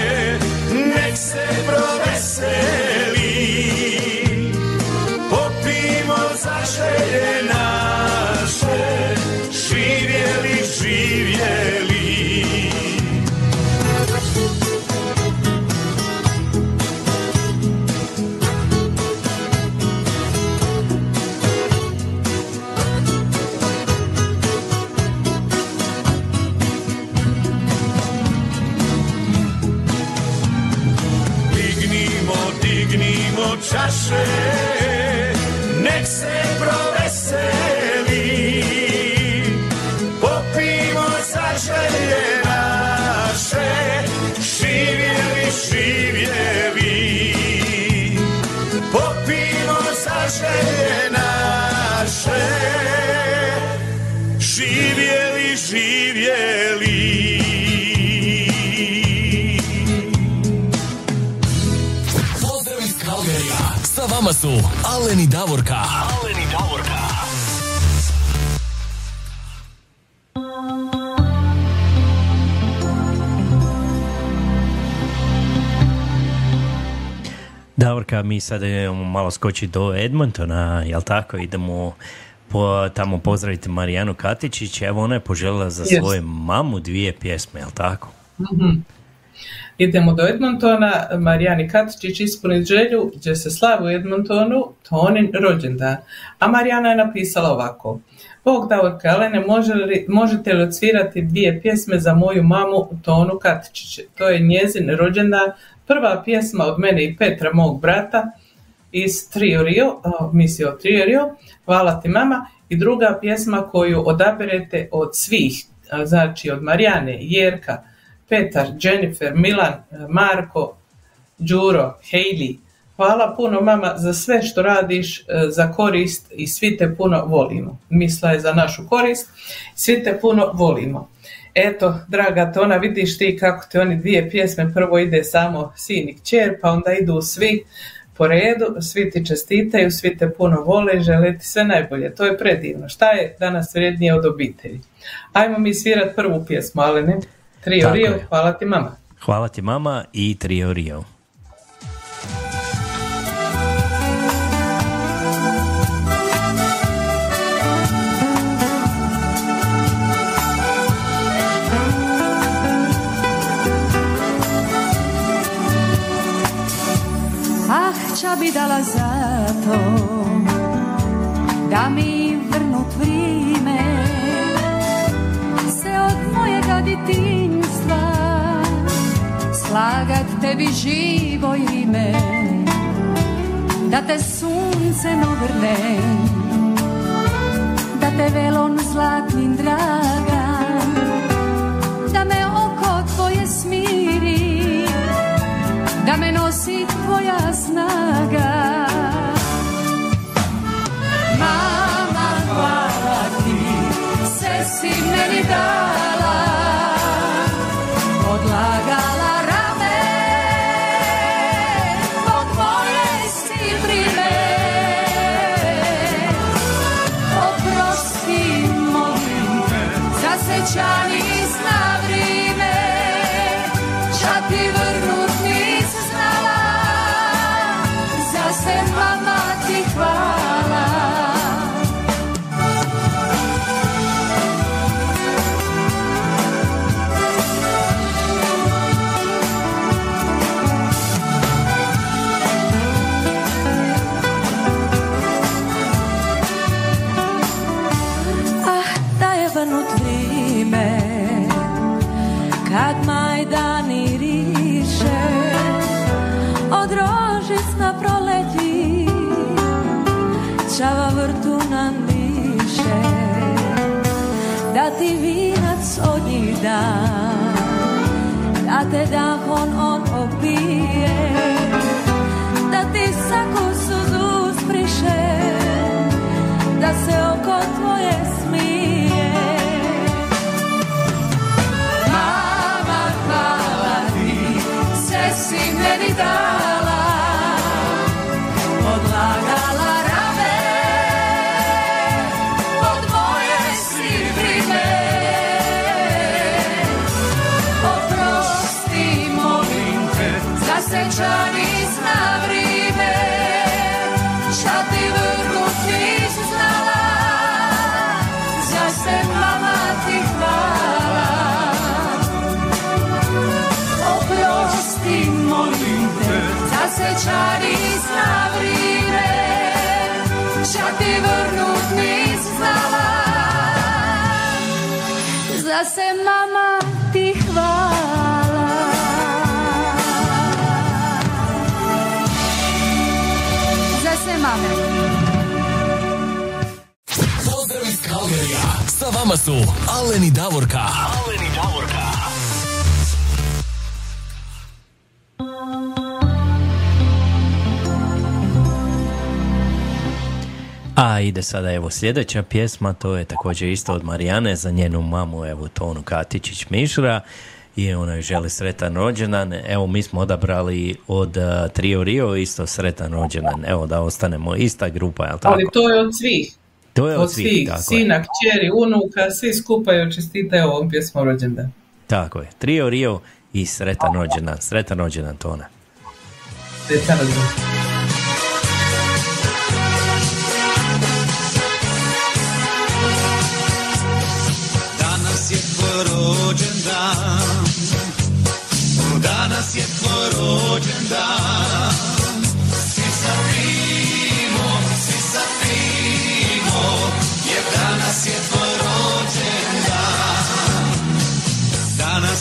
su Alen i Davorka. Alen i Davorka. Davorka, mi sada idemo malo skočiti do Edmontona, jel tako? Idemo po, tamo pozdraviti Marijanu Katičić, evo ona je poželjela za Jest. svoju mamu dvije pjesme, jel tako? Idemo do Edmontona, Marijani Katičić ispunit želju, gdje se slavi u Edmontonu Tonin rođendan. A Marijana je napisala ovako. Bog dao Kalene, može možete li odsvirati dvije pjesme za moju mamu Tonu Katičić? To je njezin rođendan, prva pjesma od mene i Petra, mog brata, iz Trio Rio, o, misija o Trio Rio, Hvala ti mama, i druga pjesma koju odaberete od svih, znači od Marijane, Jerka, Petar, Jennifer, Milan, Marko, Đuro, Hailey. Hvala puno mama za sve što radiš e, za korist i svi te puno volimo. Misla je za našu korist, svi te puno volimo. Eto, draga Tona, vidiš ti kako ti oni dvije pjesme, prvo ide samo sin i kćer, pa onda idu svi po redu, svi ti čestitaju, svi te puno vole žele ti sve najbolje. To je predivno. Šta je danas vrijednije od obitelji? Ajmo mi svirat prvu pjesmu, ali ne? Trio Tako Rio, je. hvala ti mama. Hvala ti mama i Trio Rio. Ah, ča bi dala za to Da mi vrnut vrime Se od mojega ditinstva Slagat tebi živo ime Da te sunce novrne Da te velon zlatnim draga Da me oko tvoje smiri da me nosi tvoja snaga. Mama, hvala ti, sve si meni dala, Čava vrtu nam diše Da ti vinac od njih da Da te dahon on opije Da ti svaku suzu spriše da se oko tvoje smije. Mama, hvala ti, sve si meni dala, za Sa vama su Aleni Davorka. Aleni Davorka. A ide sada evo sljedeća pjesma, to je također isto od Marijane za njenu mamu, evo Tonu Katičić Mišra i ona joj želi sretan rođendan. Evo mi smo odabrali od uh, Trio Rio isto sretan rođendan. Evo da ostanemo ista grupa, jel tako? Ali to je od svih. To je Od svih, tako je. sina, kćeri, unuka, svi skupa joj čestitaju ovom pjesmom rođendan. Tako je. Trio Rio i sretan rođendan. Sretan rođendan Tona. Sretan rođendan. Danas je tvoj rođendan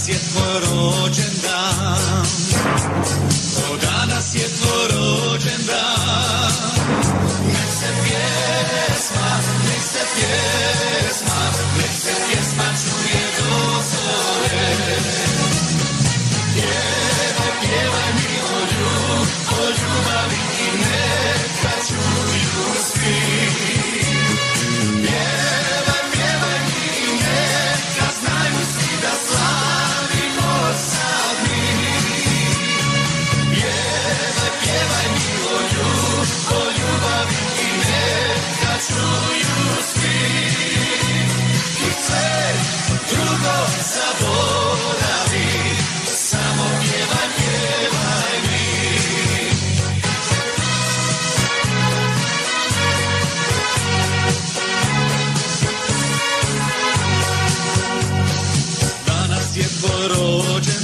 svět tvoj roč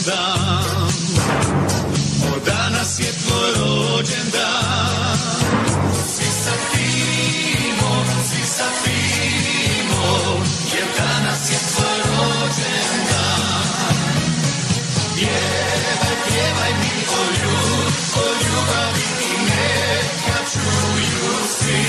dan. O danas je tvoj rođen dan. Svi sa svi sa pimo Jer danas je tvoj rođen dan. Pjevaj, mi o ljubavi, o ljubavi I neka čuju svi.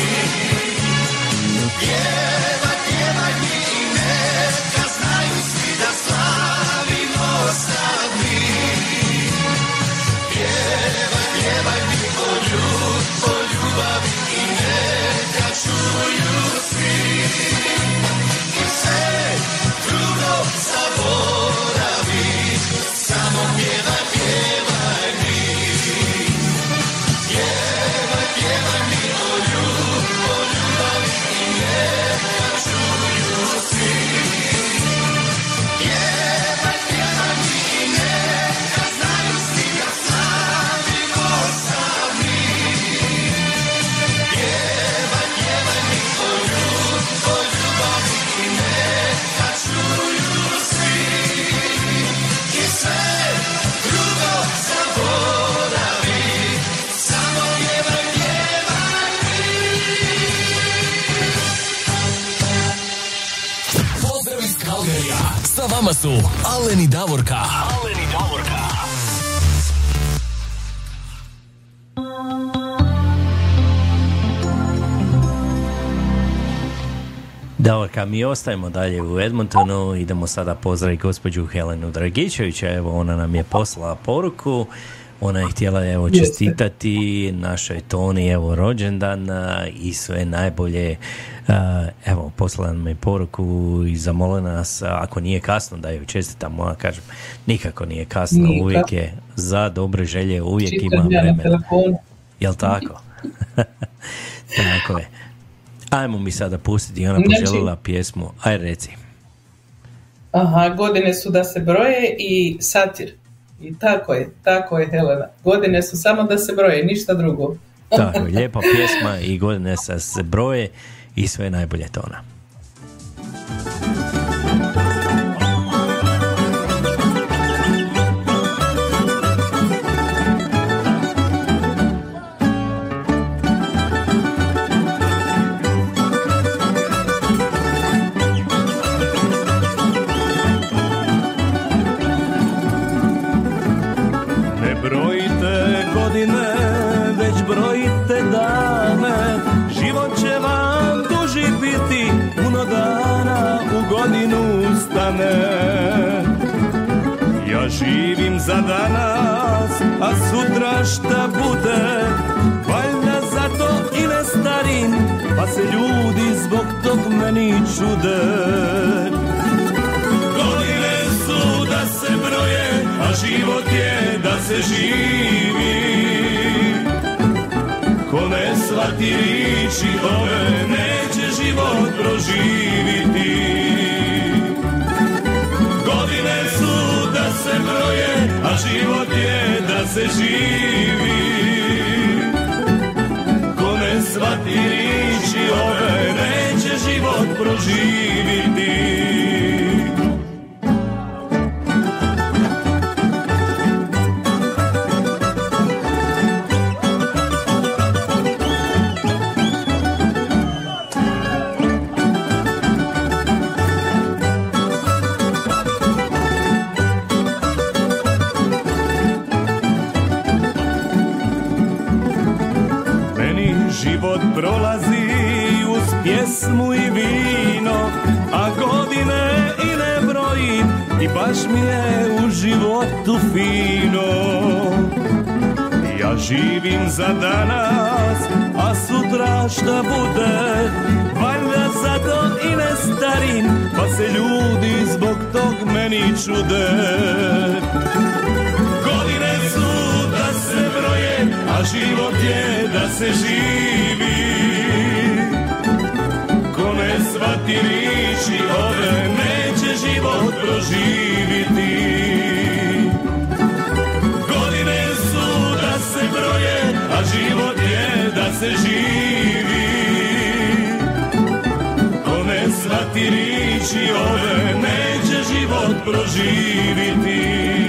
Davorka. Alen i Davorka. Davorka, mi ostajemo dalje u Edmontonu, idemo sada pozdraviti gospođu Helenu Dragičevića, evo ona nam je poslala poruku, ona je htjela evo Jeste. čestitati našoj Toni evo rođendan i sve najbolje, evo poslala nam je poruku i zamolila nas ako nije kasno da joj čestitam, ona kažem nikako nije kasno, Nije uvijek je za dobre želje, uvijek ima Čitam na vremena. Jel tako? [LAUGHS] tako je. Ajmo mi sada pustiti, ona Znači- poželjela pjesmu. Aj reci. Aha, godine su da se broje i satir. I tako je, tako je Helena. Godine su samo da se broje, ništa drugo. Tako, je, lijepa pjesma i godine se broje i sve najbolje tona. Danas, a sutra šta bude Valjda zato i ne starim, pa se ljudi zbog tog meni čude Godine su da se broje, a život je da se živi. Ko ne shvati riči ove, neće život proživiti. Godine su da se broje, život je da se živi. Ko ne shvati riči ove, neće život proživiti. Mi je u životu fino. Ja živim za danas, a sutra šta bude, valjda zato i ne starim, pa se ljudi zbog tog meni čude. Godine su da se broje, a život je da se živi. Ko ne shvati riči ove, neće život proživiti. Godine su da se broje, a život je da se živi. Ko ne shvati riči ove, neće život proživiti.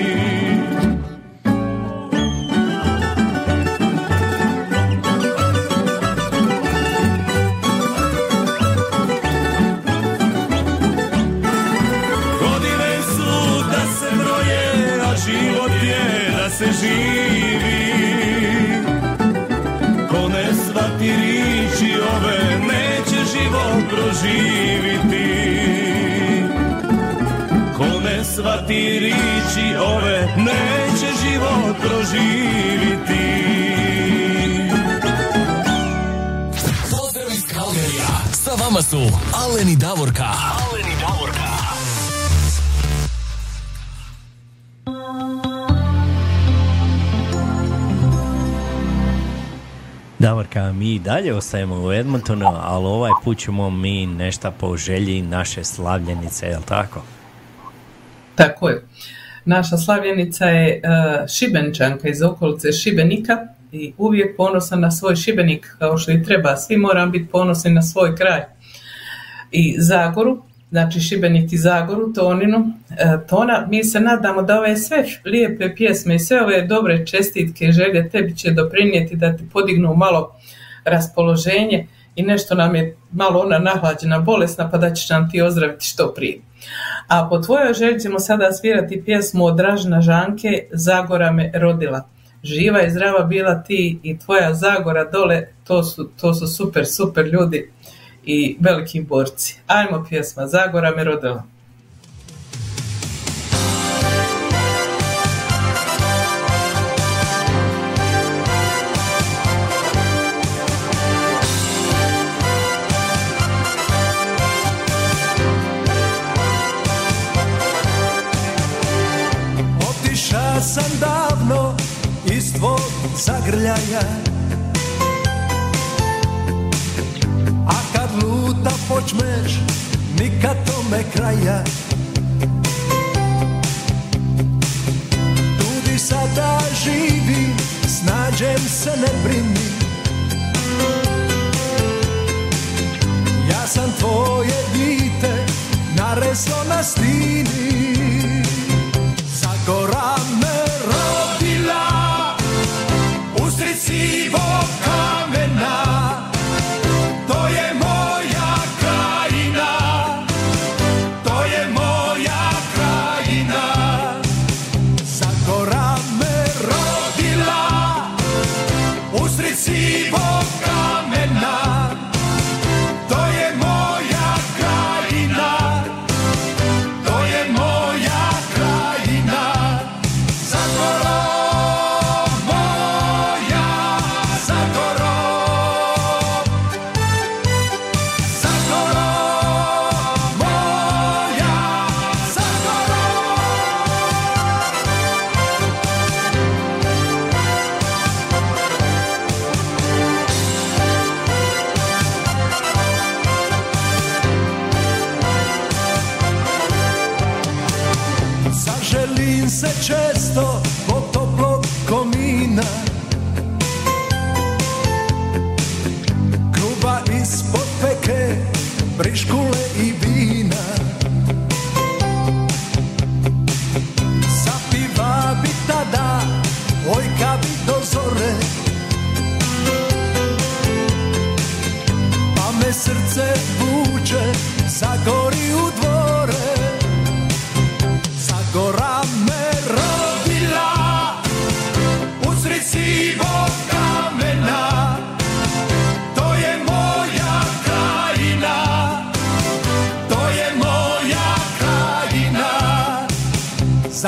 Shvati riči ove, neće život proživiti. Pozdrav iz. Sa vama su Alen i Davorka. Alen i Davorka. Davorka, mi i dalje ostajemo u Edmontonu, ali ovaj put ćemo mi nešto po želji naše slavljenice, jel tako? Naša slavljenica je e, Šibenčanka iz okolice Šibenika i uvijek ponosna na svoj Šibenik kao što i treba. Svi moram biti ponosni na svoj kraj. I Zagoru, znači Šibenik i Zagoru, Toninu. E, Tona, mi se nadamo da ove sve lijepe pjesme i sve ove dobre čestitke i želje tebi će doprinijeti da ti podignu malo raspoloženje i nešto nam je malo ona nahlađena, bolesna, pa da ćeš nam ti ozdraviti što prije. A po tvojoj želji ćemo sada svirati pjesmu od Dražna Žanke Zagora me rodila. Živa i zdrava bila ti i tvoja Zagora dole, to su, to su super, super ljudi i veliki borci. Ajmo pjesma Zagora me rodila. Zagrljaja A kad luta počmeš, nikad tome kraja. Tu di sada živi, snađem se ne brini. Ja sam tvoje dite, nareslo na stini. Zagora placebo. Zaželim se često po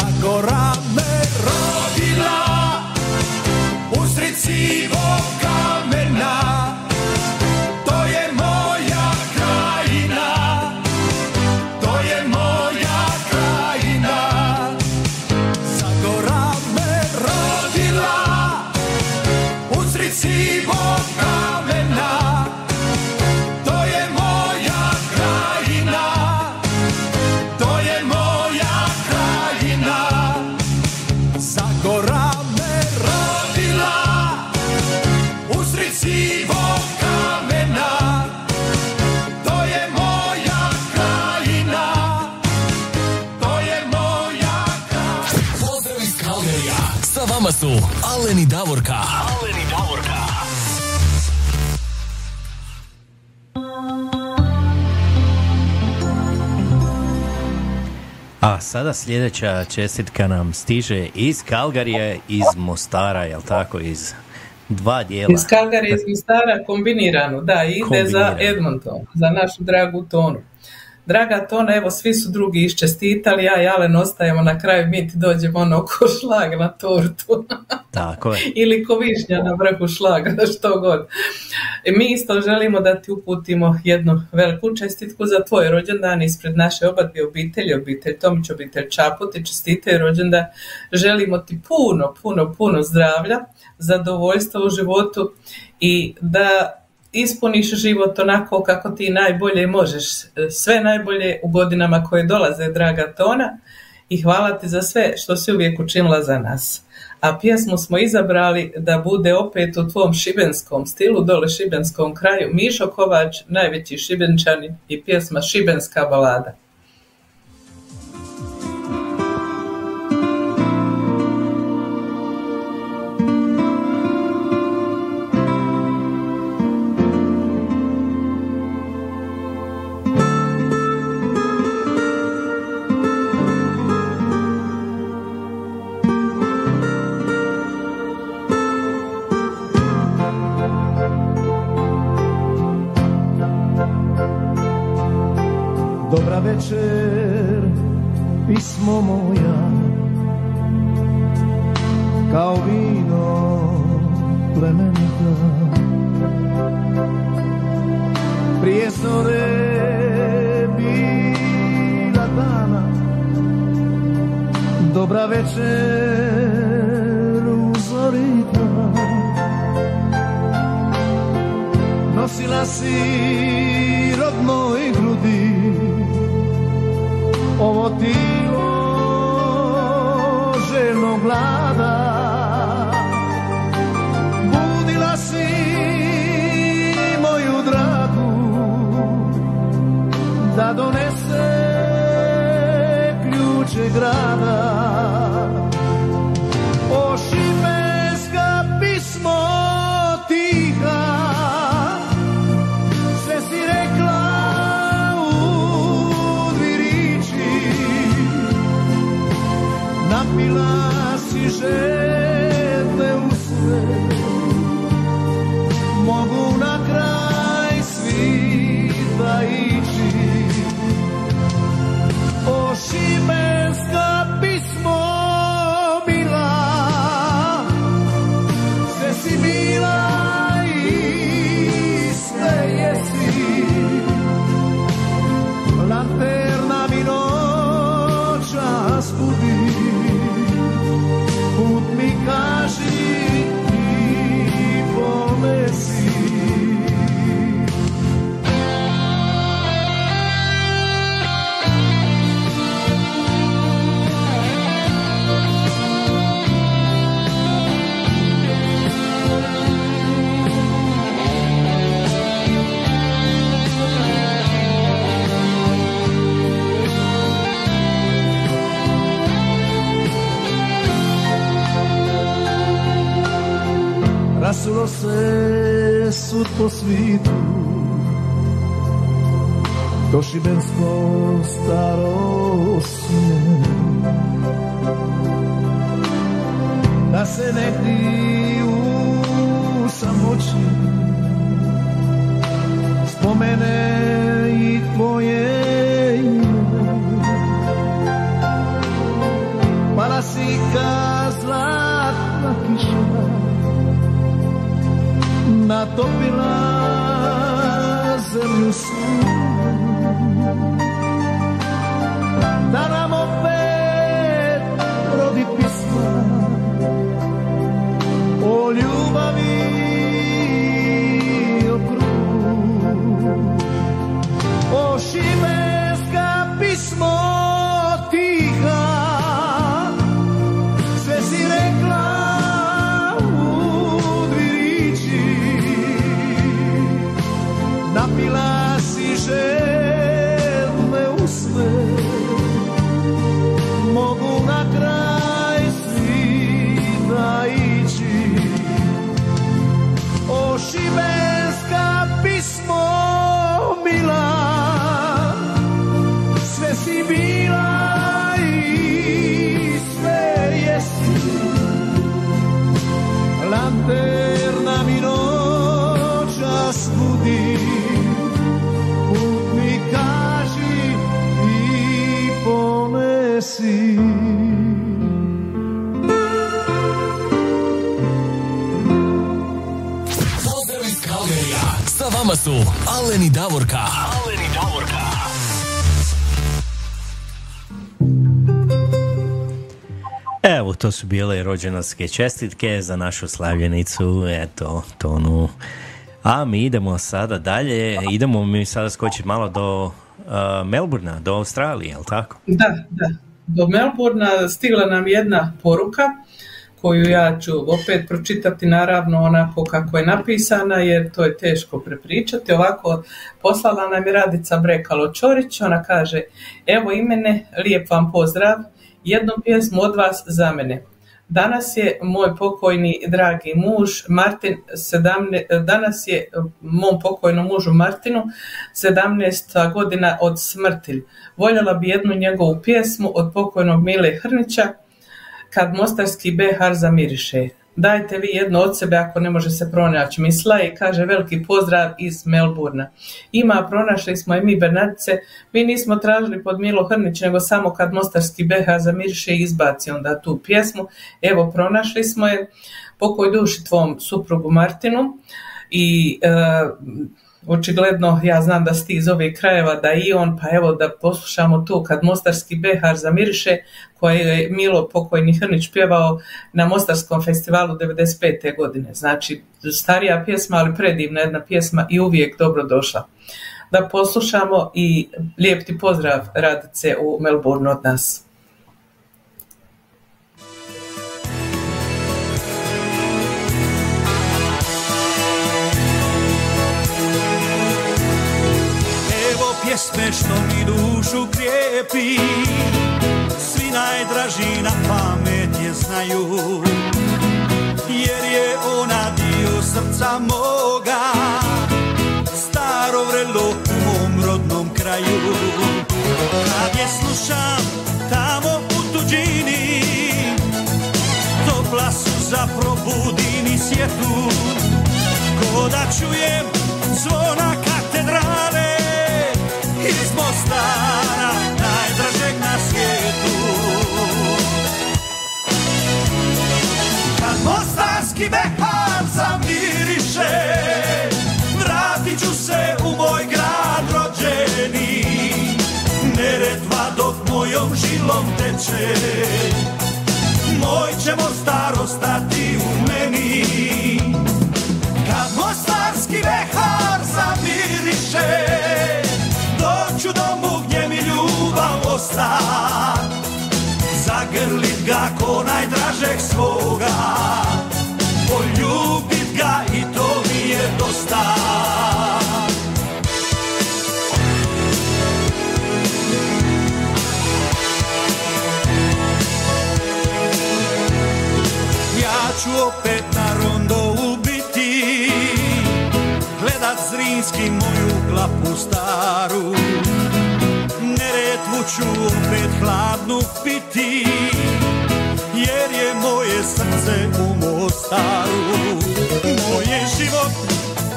Zagora sada sljedeća čestitka nam stiže iz Kalgarije, iz Mostara, jel tako, iz dva dijela. Iz Kalgari iz Mostara kombinirano, da, ide za Kombinirano. Edmonton, za našu dragu Tonu. Draga Tona, evo svi su drugi iščestitali, ja i Alen ostajemo na kraju, mi ti dođemo ono ko šlag na tortu. [LAUGHS] Tako je. ili ko višnja na vrhu šlaga, [LAUGHS] što god. E, Mi isto želimo da ti uputimo jednu veliku čestitku za tvoj rođendan ispred naše oba dvije obitelji, obitelj Tomić, obitelj Čaputi, čestite rođendan. Želimo ti puno, puno, puno zdravlja, zadovoljstva u životu i da ispuniš život onako kako ti najbolje možeš. Sve najbolje u godinama koje dolaze, draga Tona. I hvala ti za sve što si uvijek učinila za nas. A pjesmu smo izabrali da bude opet u tvom šibenskom stilu, dole šibenskom kraju. Mišo Kovač, najveći šibenčani i pjesma Šibenska balada. Večer, pismo moja. Kao vino plemenita Prije zore bila dana. Dobra večer uzorita Nosila si rod mojih grudi como ti, oh, to su bile rođendanske čestitke za našu slavljenicu, eto, Tonu. A mi idemo sada dalje, idemo mi sada skočiti malo do uh, Melburna, do Australije, jel tako? Da, da. Do Melbourna stigla nam jedna poruka koju ja ću opet pročitati naravno onako kako je napisana jer to je teško prepričati. Ovako poslala nam je Radica Brekalo Čorić, ona kaže evo i mene, lijep vam pozdrav, jednu pjesmu od vas za mene. Danas je moj pokojni dragi muž Martin, sedamne, danas je mom pokojnom mužu Martinu 17. godina od smrti. Voljela bi jednu njegovu pjesmu od pokojnog Mile Hrnića kad mostarski behar zamiriše. Dajte vi jedno od sebe ako ne može se pronaći misla i kaže veliki pozdrav iz Melburna. Ima, pronašli smo je mi Bernardice, mi nismo tražili pod Milo Hrnić, nego samo kad Mostarski BH zamiriše i izbaci onda tu pjesmu. Evo, pronašli smo je, pokoj duši tvom suprugu Martinu i e, očigledno ja znam da si ti iz ovih krajeva, da i on, pa evo da poslušamo tu kad Mostarski behar zamiriše, koje je Milo pokojni Hrnić pjevao na Mostarskom festivalu 95. godine. Znači, starija pjesma, ali predivna jedna pjesma i uvijek dobro došla. Da poslušamo i lijep ti pozdrav Radice u Melbourne od nas. Pjesme što mi dušu krijepi. Svi najdraži na pamet je znaju. Jer je ona dio srca moga. Staro vrelo u mom rodnom kraju. Kad je slušam tamo u tuđini Topla suza probudi mi sjetu. Ko da čujem zvona katedrale Iz Mostara, najdražeg na svijetu. Kad mostarski behar zamiriše Vratit ću se u moj grad rođeni. Neretva dok mojom žilom teče. Moj će Mostar ostati u meni. Kad mostarski behar zamiriše ljubav osta Zagrlit ga ko najdražeg svoga. Poljubit ga i to mi je dosta. Ja ću opet na rondo ubiti Gledat Zrinski moju klapu staru Ću opet hladnu piti Jer je moje srce u Mostaru. Moj je život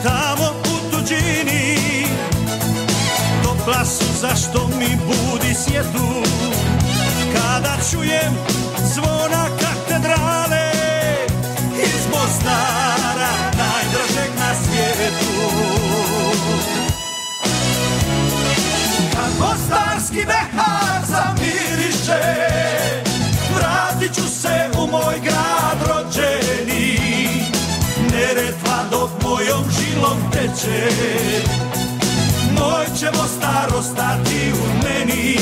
tamo u tuđini Topla su zašto mi budi sjetu Kada čujem zvona katedrale Iz Mostara, najdražeg na svijetu. Kad mostarski behar zamiriše Vratit ću se u moj grad rođeni. Neretva dok mojom žilom teče. Moj će Mostar ostati u meni.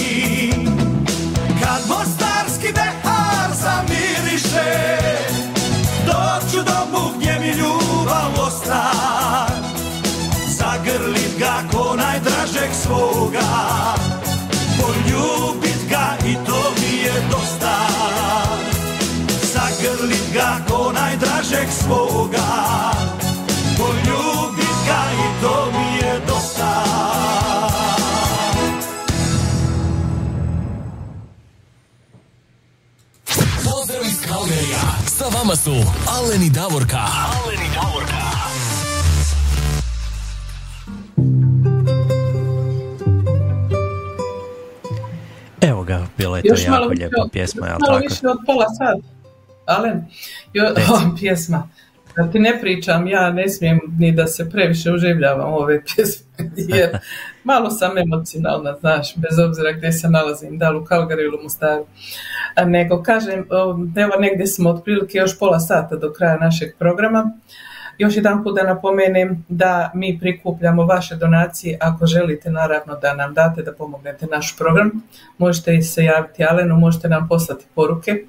Kad mostarski behar zamiriše Doću domu gdje mi ljubav osta Zagrlit ga ko najdražeg svoga Poljubit ga i to mi je dosta Zagrlit ga ko najdražeg svoga Poljubit ga i to mi je dosta Pozdrav iz Kalgerija. Sa vama su Alen i Davorka. Alen i Davorka. Bila je to Još malo jako lijepa od- pjesma, još malo tako? više od pola sata. Alen, jo, o, [LAUGHS] pjesma. Da ti ne pričam, ja ne smijem ni da se previše uživljavam u ove pjesme, [LAUGHS] jer malo sam emocionalna, znaš, bez obzira gdje se nalazim, da li u Kalgari ili u Mostaru. A Nego, kažem, evo negdje smo otprilike još pola sata do kraja našeg programa. Još jedan put da napomenem da mi prikupljamo vaše donacije ako želite naravno da nam date da pomognete naš program. Možete se javiti Alenu, možete nam poslati poruke.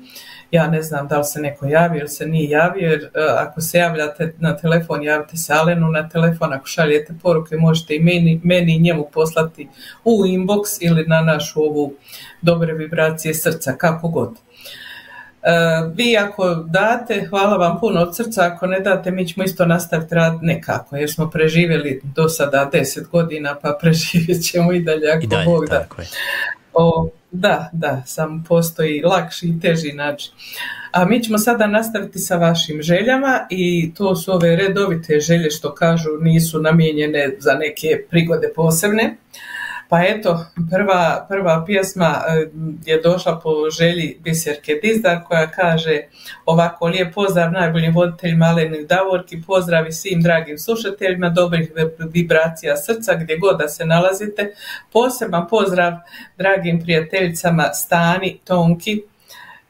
Ja ne znam da li se neko javio ili se nije javio, jer e, ako se javljate na telefon, javite se Alenu na telefon, ako šaljete poruke možete i meni, meni i njemu poslati u inbox ili na našu ovu dobre vibracije srca, kako god. E, vi ako date, hvala vam puno od srca, ako ne date mi ćemo isto nastaviti rad nekako, jer smo preživjeli do sada 10 godina, pa [LAUGHS] preživjet ćemo i dalje ako I dalje, Bog da. tako je. O, da, da, samo postoji lakši i teži način. A mi ćemo sada nastaviti sa vašim željama i to su ove redovite želje što kažu nisu namijenjene za neke prigode posebne. Pa eto, prva, prva pjesma e, je došla po želji Biserke Dizdar koja kaže ovako lijep pozdrav najboljim voditeljima Aleni Davorki, pozdrav i svim dragim slušateljima, dobrih vibracija srca gdje god da se nalazite. Poseban pozdrav dragim prijateljicama Stani, Tonki,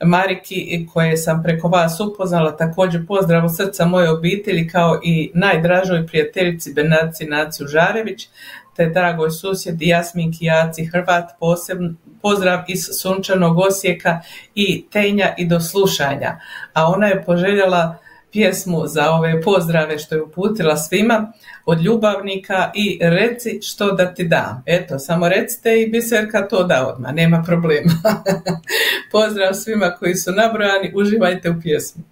Mariki koje sam preko vas upoznala, također pozdrav srca moje obitelji kao i najdražoj prijateljici Benaci Naciju Žarević, te dragoj susjedi Jasminki Jaci Hrvat, posebno pozdrav iz sunčanog Osijeka i Tenja i do slušanja. A ona je poželjela pjesmu za ove pozdrave što je uputila svima od ljubavnika i reci što da ti dam. Eto, samo recite i Biserka to da odmah, nema problema. [LAUGHS] Pozdrav svima koji su nabrojani, uživajte u pjesmi.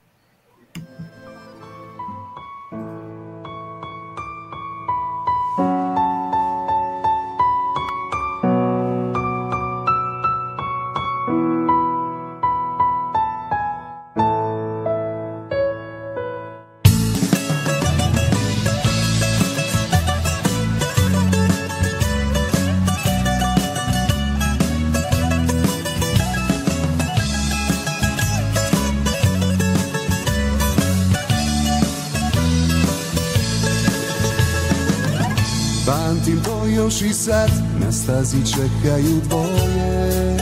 To još i sad, na stazi čekaju dvoje.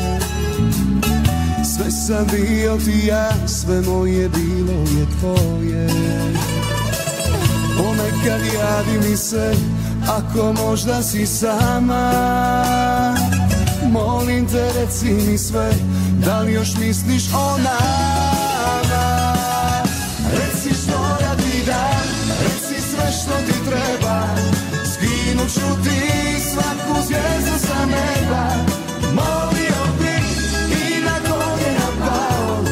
Sve sam bio ti ja, sve moje bilo je tvoje. Ponekad javi mi se, ako možda si sama. Molim te reci mi sve, da li još misliš o nama? Reci što da ti reci sve što ti treba. Skinut ću ti zvijezdu sa neba. Molio bi i na koljena pao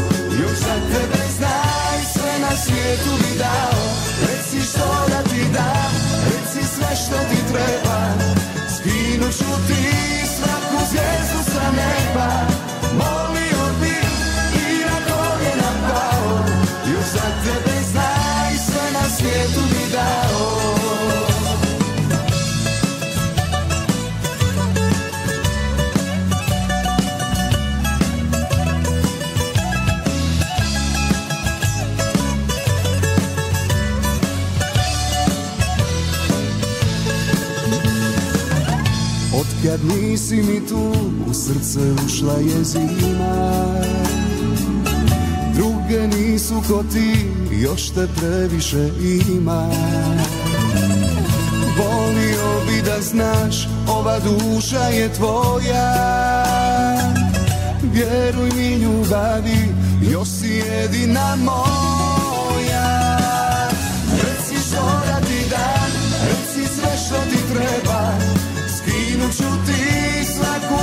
Još za tebe znaj sve na svijetu bi dao. Reci što da ti dam, reci sve što ti treba. Skinut ću ti svaku zvijezdu sa neba. Molio bi i na koljena pao Još za tebe znaj sve na svijetu bi dao Otkad nisi mi tu, u srce ušla je zima. Druge nisu ko ti, još te previše ima. Volio bi da znaš, ova duša je tvoja. Vjeruj mi ljubavi, još si jedina moja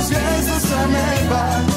svaku zvijezdu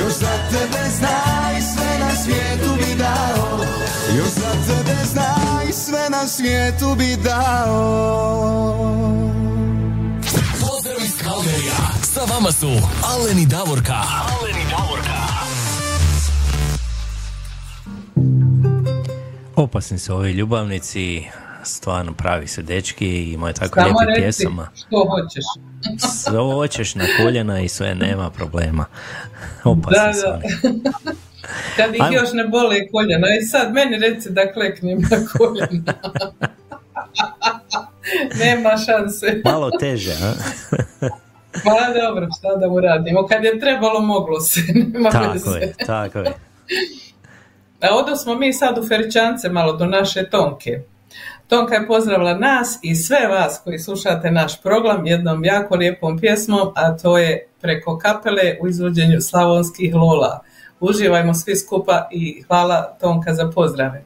Još za tebe znaj sve na svijetu bi dao Još za tebe znaj sve na svijetu bi dao Pozdrav iz Kalgerija. Sa vama su Aleni Davorka. Aleni Davorka. Opasni su ovi ljubavnici, stvarno pravi su dečki, imaju tako Samo lijepi reci pjesama. što hoćeš. Sve hoćeš na koljena i sve, nema problema. Opasni Da, da. [LAUGHS] Kad ih Ajmo. još ne bole koljena. I sad meni reci da kleknem na [LAUGHS] koljena. [LAUGHS] Nema šanse. Malo teže, a? Pa dobro, šta da mu radimo. Kad je trebalo, moglo se. Nema tako veze. je, tako je. A odo smo mi sad u Feričance malo do naše Tonke. Tonka je pozdravila nas i sve vas koji slušate naš program jednom jako lijepom pjesmom, a to je preko kapele u izvođenju slavonskih lola. Uživajmo svi skupa i hvala Tonka za pozdrave.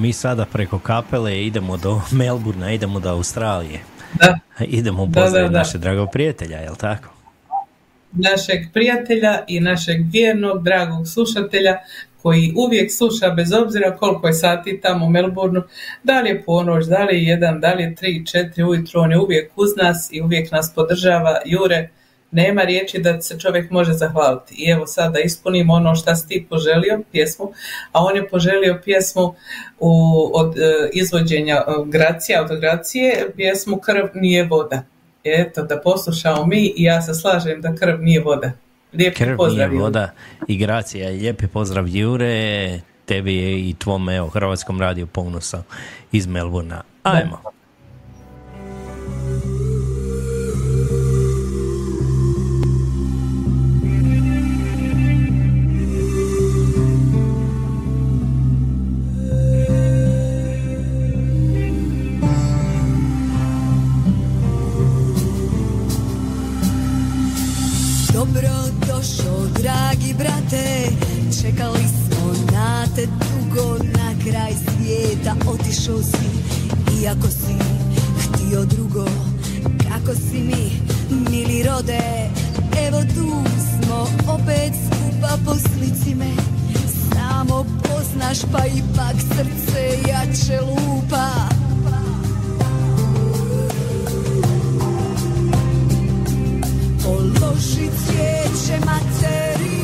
Mi sada preko kapele idemo do Melburna, idemo do Australije. Da. Idemo pozdraviti našeg dragog prijatelja, jel tako? našeg prijatelja i našeg vjernog, dragog slušatelja koji uvijek sluša bez obzira koliko je sati tamo u Melbourneu, da li je ponoć, da li je jedan, da li je tri, četiri ujutro, on je uvijek uz nas i uvijek nas podržava. Jure, nema riječi da se čovjek može zahvaliti. I evo sad da ispunimo ono što si ti poželio, pjesmu, a on je poželio pjesmu u, od e, izvođenja e, Gracija, od Gracije, pjesmu Krv nije voda. Eto, da poslušamo mi i ja se slažem da krv nije voda. Lijepi Krv pozdrav. nije voda i gracija. Lijepi pozdrav Jure, tebi i tvom evo, Hrvatskom radiju Ponusa iz Melburna. Ajmo. došao, dragi brate Čekali smo na te dugo na kraj svijeta. Otišao si, iako si htio drugo. Kako si mi, mili rode? Evo tu smo opet skupa po slici me. Samo poznaš pa ipak srce jače lupa. Položi cvijeće materi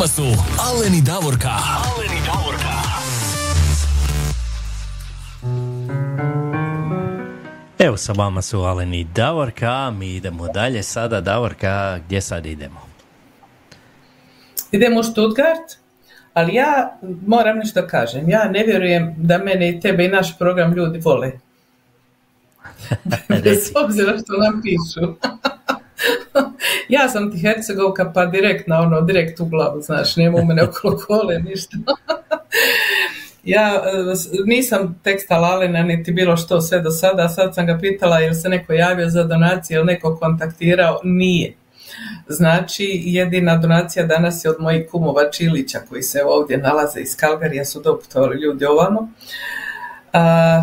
vama su Alen i Davorka. Alen i Davorka. Evo sa vama su Alen i Davorka, mi idemo dalje sada. Davorka, gdje sad idemo? Idemo u Stuttgart, ali ja moram nešto kažem. Ja ne vjerujem da mene i tebe i naš program ljudi vole. [LAUGHS] [LAUGHS] Bez obzira što nam pišu. Ja sam ti Hercegovka pa direkt na ono, direkt u glavu, znaš, nema u mene okolo kole, ništa. [LAUGHS] ja e, nisam teksta Lalina niti bilo što sve do sada, sad sam ga pitala jel se neko javio za donacije, jel neko kontaktirao, nije. Znači, jedina donacija danas je od mojih kumova Čilića koji se ovdje nalaze iz Kalgarija, su doputovali ljudi ovamo. A,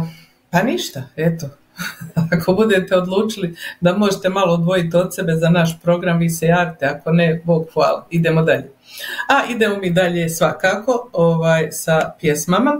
pa ništa, eto. [LAUGHS] Ako budete odlučili da možete malo odvojiti od sebe za naš program, vi se javite, ako ne, Bog hvala. Idemo dalje. A idemo mi dalje svakako ovaj, sa pjesmama.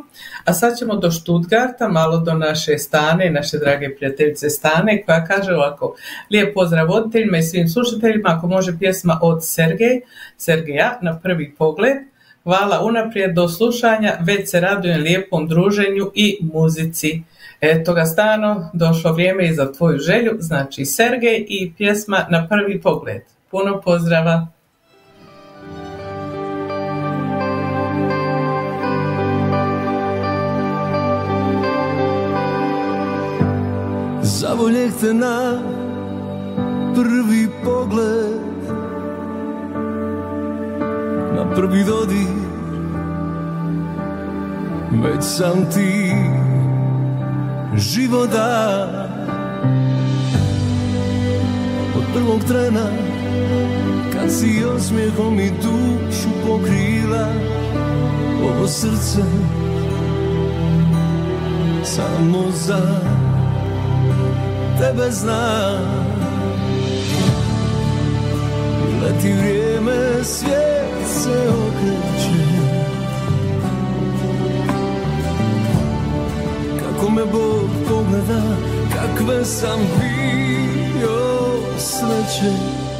A sad ćemo do Stuttgarta, malo do naše Stane, naše drage prijateljice Stane, koja kaže ovako, lijep pozdrav voditeljima i svim slušateljima, ako može pjesma od Sergej, Sergeja na prvi pogled. Hvala unaprijed do slušanja, već se radujem lijepom druženju i muzici. Eto ga stano, došlo vrijeme i za tvoju želju, znači Sergej i pjesma na prvi pogled. Puno pozdrava. Zavoljeh te na prvi pogled Na prvi dodir Već sam ti život da Od prvog trena Kad si osmijehom i dušu pokrila Ovo srce Samo za tebe znam Leti vrijeme, svijet se okreće Kako me Bog pogleda, kakve sam bio sreće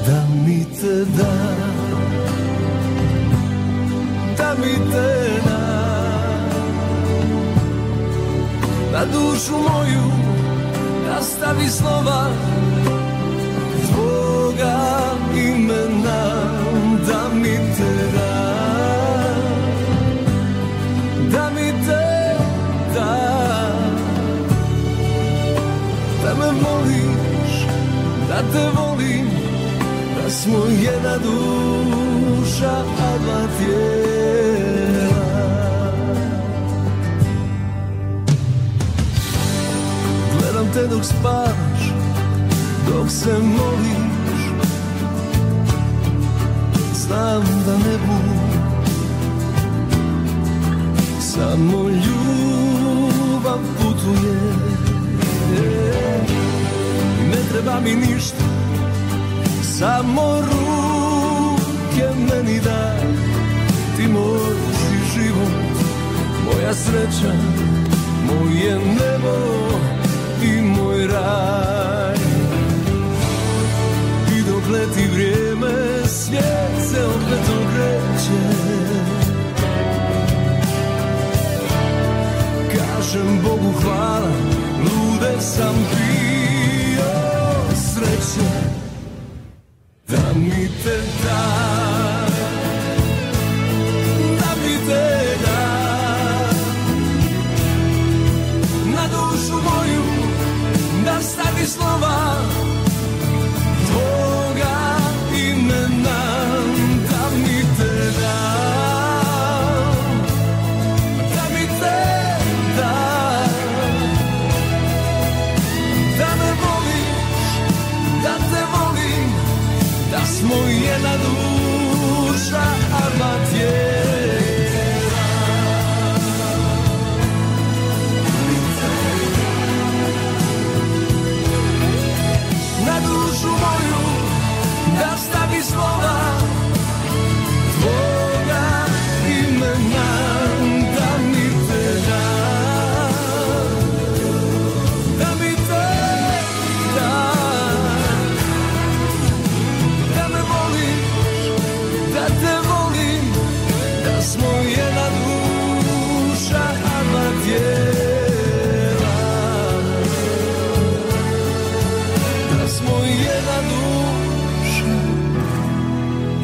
Da mi te da, da mi te da. Na dušu moju, da stavi slova Tvoga imena da mi te Da Voliš, da te volim Da smo jedna duša, a dva tijela. Gledam te dok spavaš, dok se moliš. Znam da ne budu Samo ljubav putuje treba mi ništa Samo ruke meni da Ti moj si život Moja sreća Moje nebo I moj raj. I dok leti vrijeme Svijet se opet okreće Kažem Bogu hvala Lude sam bio Sreće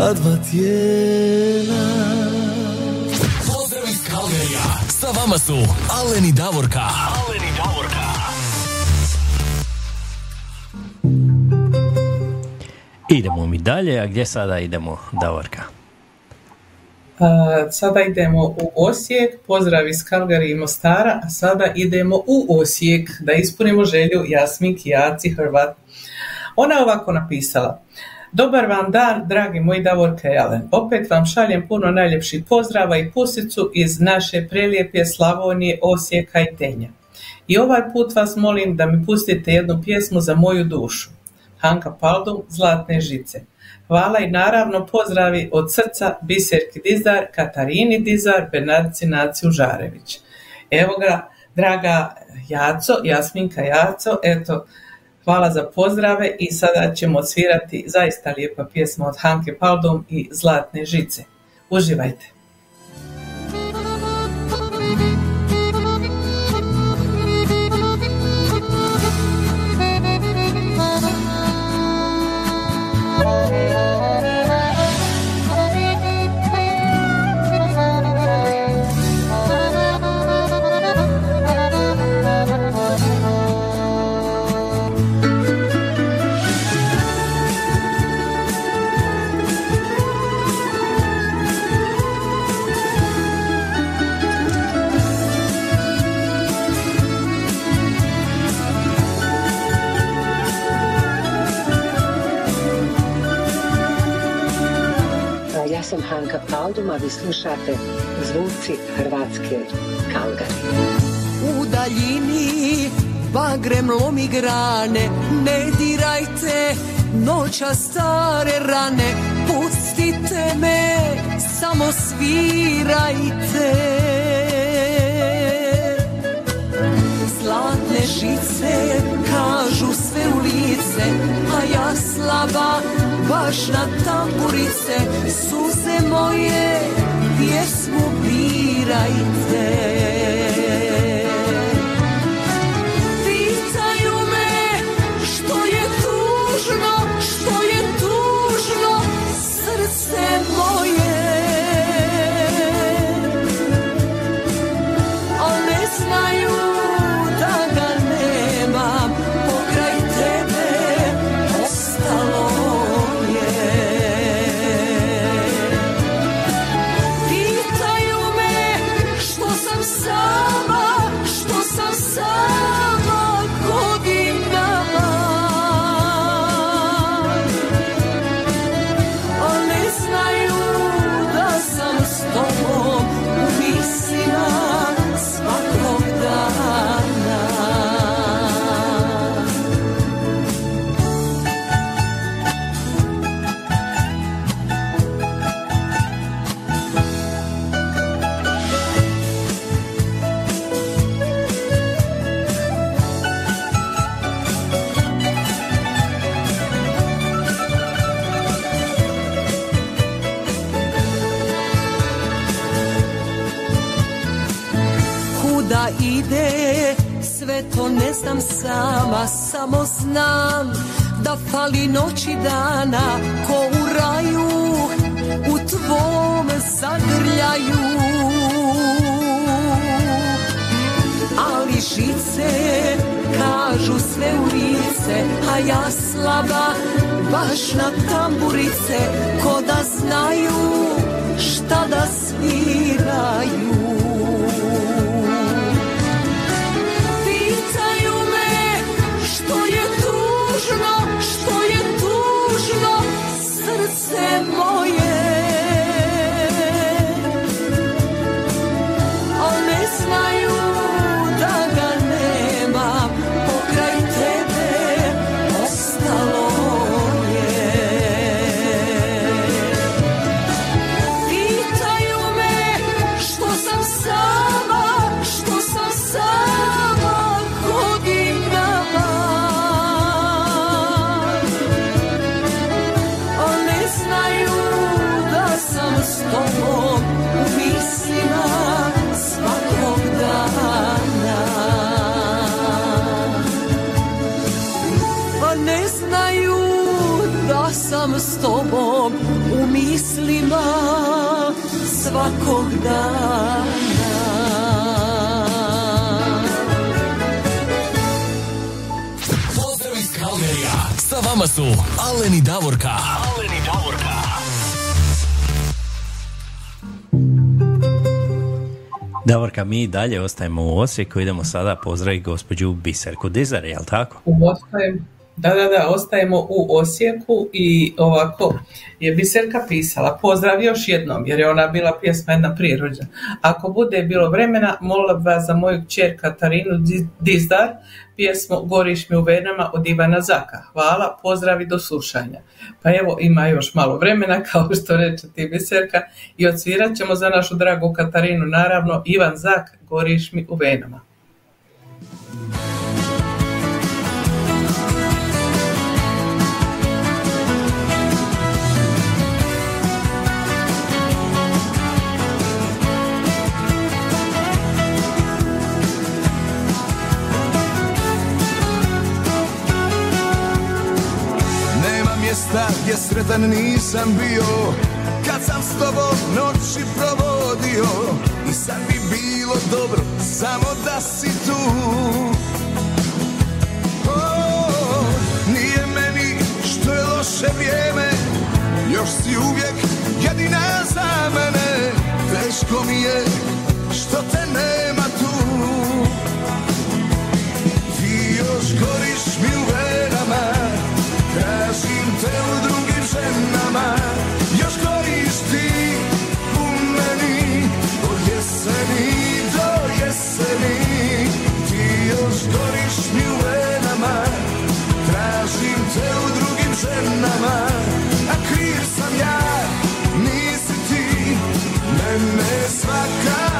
a dva tijela. Pozdrav iz Kalgerija. Sa vama su Alen i Davorka. Alen i Davorka. Idemo mi dalje, a gdje sada idemo, Davorka? A, Sada idemo u Osijek, pozdrav iz Kalgari i Mostara, a sada idemo u Osijek da ispunimo želju Jasminki Jaci Hrvat. Ona je ovako napisala. Dobar vam dan, dragi moji Davorka Alen. Opet vam šaljem puno najljepših pozdrava i pusicu iz naše prelijepe Slavonije, Osijeka i Tenja. I ovaj put vas molim da mi pustite jednu pjesmu za moju dušu. Hanka Paldum, Zlatne žice. Hvala i naravno pozdravi od srca Biserki Dizar, Katarini Dizar, Bernardici Naciju Žarević. Evo ga, draga Jaco, Jasminka Jaco, eto, hvala za pozdrave i sada ćemo odsvirati zaista lijepa pjesma od Hanke Paldum i Zlatne žice. Uživajte. Sam Hanka Paldum, a vi slušate Zvuci Hrvatske Kalgari. U daljini bagrem lomi grane Ne dirajte noća stare rane Pustite me, samo svirajte Zlatne žice kažu sve u lice A ja slaba baš na tamburice. Suze moje pjesmu birajte. Pitaju me što je tužno, što je tužno srce ne sama Samo znam da fali noći dana Ko u raju, u tvom zagrljaju. Ali žice kažu sve u lice A ja slaba baš na tamburice Ko da znaju šta da sviraju svakog dana Pozdrav iz Kalgerija. Sa vama su Alen i Davorka. Alen i Davorka. Davorka, mi i dalje ostajemo u Osijeku, idemo sada pozdraviti gospođu Biserku Dizar, jel tako? Ostajem, da, da, da, ostajemo u Osijeku i ovako je Biserka pisala. Pozdrav još jednom, jer je ona bila pjesma jedna prirođa. Ako bude bilo vremena, molila bi vas za moju kćer Katarinu Di- Dizdar, pjesmu Goriš mi u venama od Ivana Zaka. Hvala, pozdrav i do slušanja. Pa evo, ima još malo vremena, [LAUGHS] kao što reče ti Biserka, i odsvirat ćemo za našu dragu Katarinu, naravno, Ivan Zak, Goriš mi u venama. Mjesta gdje sretan nisam bio. Kad sam s tobom noći provodio I sad bi bilo dobro samo da si tu. O, Nije meni što je loše vrijeme Još si uvijek jedina za mene. Teško mi je što te nema tu. Ti još goriš mi u mene svaka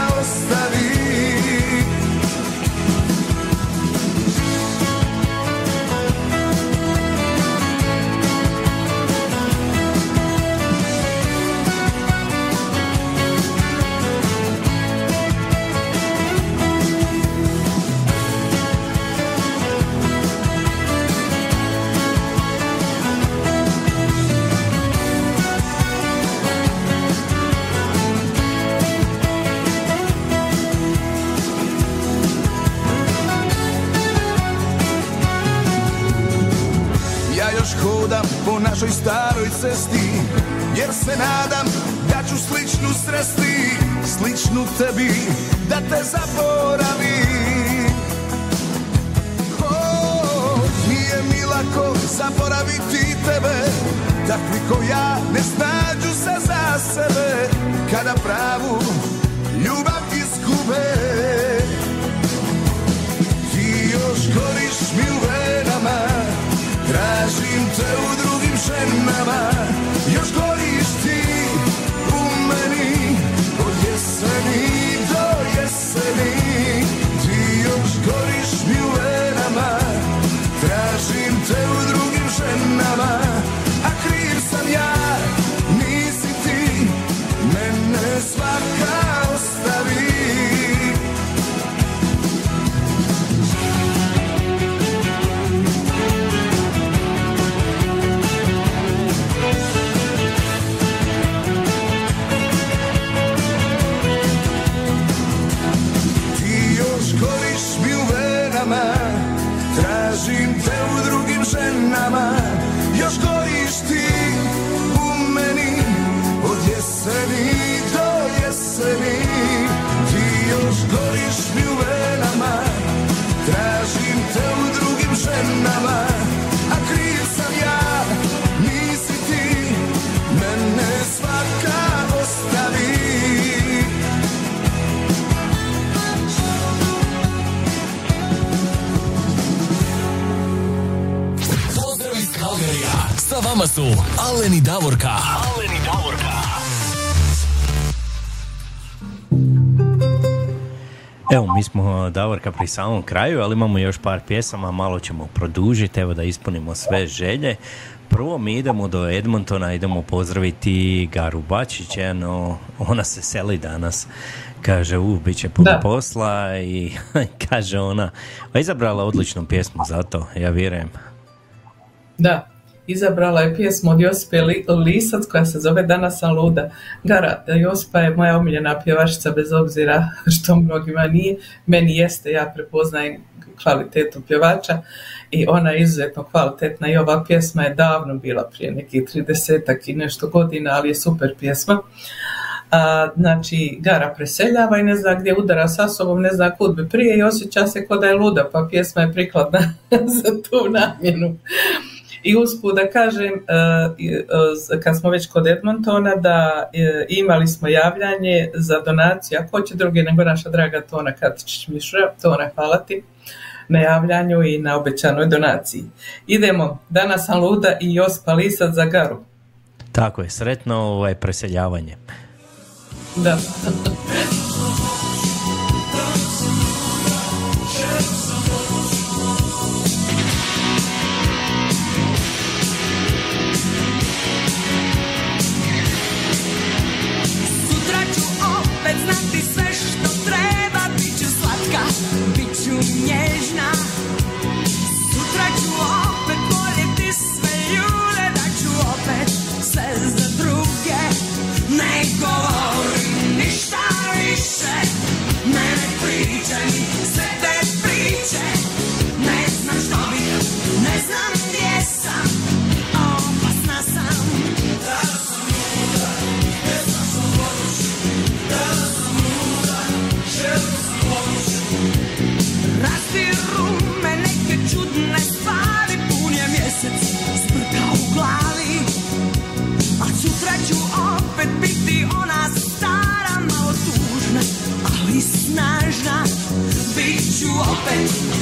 našoj staroj cesti Jer se nadam da ću sličnu sresti Sličnu tebi da te zaboravim. O, Nije mi lako zaboraviti tebe Takvi ko ja ne snađu se za sebe Kada pravu ljubav izgube. Ti još goriš mi u venama Tražim te u drugim ženama Još goriš ti vama su Alen i Davorka. Alen i Davorka. Evo, mi smo Davorka pri samom kraju, ali imamo još par pjesama, malo ćemo produžiti, evo da ispunimo sve želje. Prvo mi idemo do Edmontona, idemo pozdraviti Garu Bačić, no ona se seli danas. Kaže, u, bit će puno Da. posla i [LAUGHS] kaže ona, a izabrala odličnu pjesmu za to, ja vjerujem. Da, izabrala je pjesmu od Josipe Li- Lisac koja se zove Danas sam luda. Gara, Josipa je moja omiljena pjevačica bez obzira [LAUGHS] što mnogima nije. Meni jeste, ja prepoznajem kvalitetu pjevača i ona je izuzetno kvalitetna i ova pjesma je davno bila prije nekih 30 i nešto godina, ali je super pjesma. Znači, Gara preseljava i ne zna gdje udara sa sobom, ne zna kud bi prije i osjeća se kao da je luda, pa pjesma je prikladna [LAUGHS] za tu namjenu. I usput da kažem, e, e, kad smo već kod Edmontona, da e, imali smo javljanje za donaciju, a ko će drugi nego naša draga Tona Katičić Mišura, Tona, hvala ti na javljanju i na obećanoj donaciji. Idemo, danas sam luda i Josipa Lisac za Garu. Tako je, sretno ovaj preseljavanje. Da. open.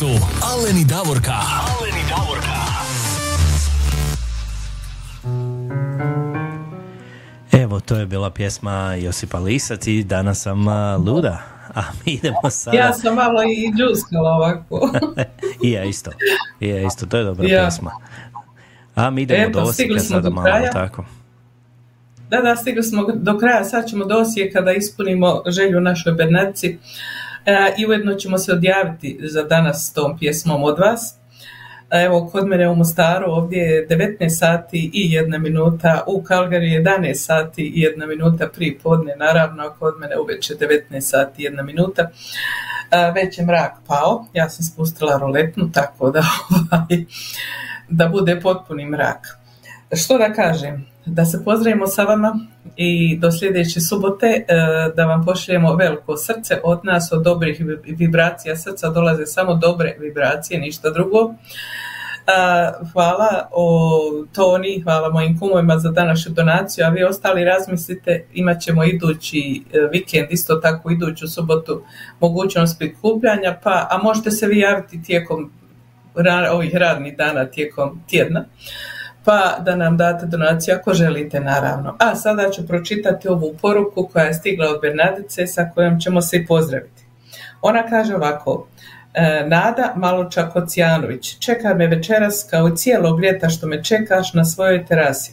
Su Alen i Davorka. Alen i Davorka. Evo, to je bila pjesma Josipa Lisac i danas sam luda. A mi idemo sada... Ja sam malo i džuskala ovako. [LAUGHS] I ja isto. I ja isto, to je dobra Ja. pjesma. A mi idemo Eto, do Osijeka smo sada do malo, tako. Da, da, stigli smo do kraja, sad ćemo do Osijeka da ispunimo želju našoj Bernarci e, i ujedno ćemo se odjaviti za danas s tom pjesmom od vas. E, Evo, kod mene u Mostaru ovdje je 19 sati i jedna minuta, u Kalgari 11 sati i jedna minuta prije podne, naravno, a kod mene uveče 19 sati i jedna minuta. E, Već je mrak pao, ja sam spustila roletnu, tako da, [LAUGHS] ovaj, da bude potpuni mrak. Što da kažem? Da se pozdravimo sa vama i do sljedeće subote e, da vam pošaljemo veliko srce od nas, od dobrih vi- vibracija srca dolaze samo dobre vibracije, ništa drugo. A, hvala o Toni, hvala mojim kumovima za današnju donaciju, a vi ostali razmislite, imat ćemo idući e, vikend, isto tako iduću subotu mogućnost prikupljanja, pa, a možete se vi javiti tijekom ovih radnih dana, tijekom tjedna pa da nam date donaciju ako želite naravno. A sada ću pročitati ovu poruku koja je stigla od Bernadice sa kojom ćemo se pozdraviti. Ona kaže ovako, e, Nada Maločak-Ocijanović, čeka me večeras kao i cijelog ljeta što me čekaš na svojoj terasi.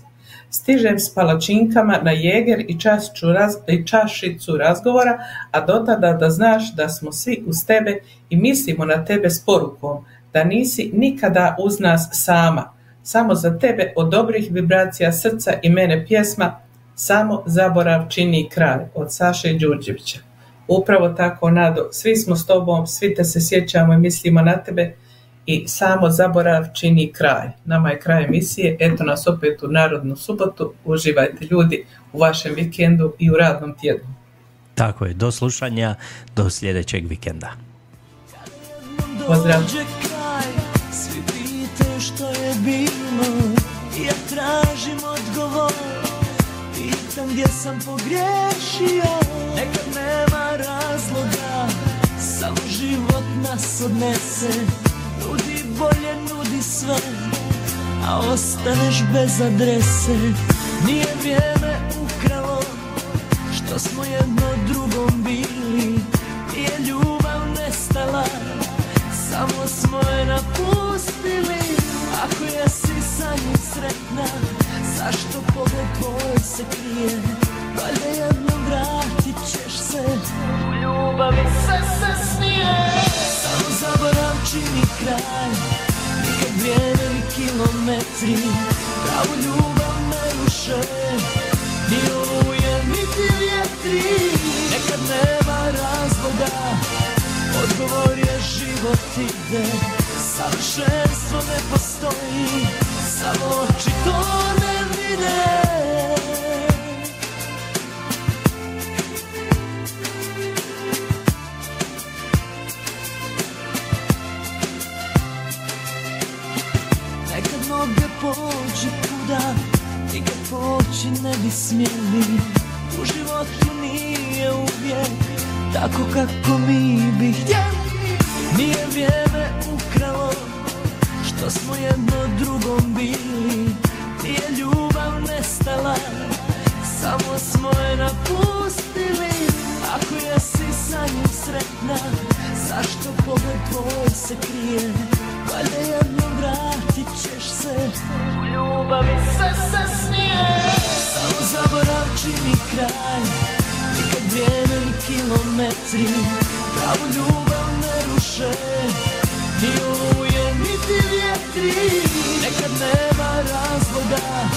Stižem s palačinkama na jeger i, raz- i čašicu razgovora, a do tada da znaš da smo svi uz tebe i mislimo na tebe s porukom, da nisi nikada uz nas sama. Samo za tebe od dobrih vibracija srca i mene pjesma Samo zaborav čini kraj od Saše Đurđevića. Upravo tako, Nado, svi smo s tobom, svi te se sjećamo i mislimo na tebe i samo zaborav čini kraj. Nama je kraj emisije, eto nas opet u Narodnu subotu. Uživajte ljudi u vašem vikendu i u radnom tjednu. Tako je, do slušanja, do sljedećeg vikenda. Pozdrav. Što je bilo. Ja tražim odgovor, pitam gdje sam pogriješio. Nekad nema razloga, samo život nas odnese. Nudi bolje, nudi sve, a ostaneš bez adrese. Nije vrijeme ukralo, što smo jedno drugom bili. Nije ljubav nestala, samo smo je napustili Ako jesi sa njim sretna Zašto pogled tvoj se krije? Valjda jednom vratit ćeš se. U ljubavi sve se smije. Samo zaborav čini kraj. Nikad vrijeme ni kilometri. Pravu ljubav ne ruše Ni oluje, niti vjetri. Nekad nema razloga. Odgovor je život ide Savršenstvo ne postoji Samo oči to ne vide. Nekad noge pođu kuda Nikad poći ne bi smjeli. U životu nije uvijek Tako kako mi bi htjeli Nije vrijeme ukralo Što smo jedno drugom bili. Nije ljubav nestala Samo smo je napustili. Ako jesi sa njim sretna Zašto pogled tvoj se krije? Valjda jednom vratit ćeš se. U ljubavi sve se smije. Samo zaborav čini kraj Nikad vrijeme ni kilometri. Pravu ljubav ruše Ni oluje, niti vjetri. Nekad nema razloga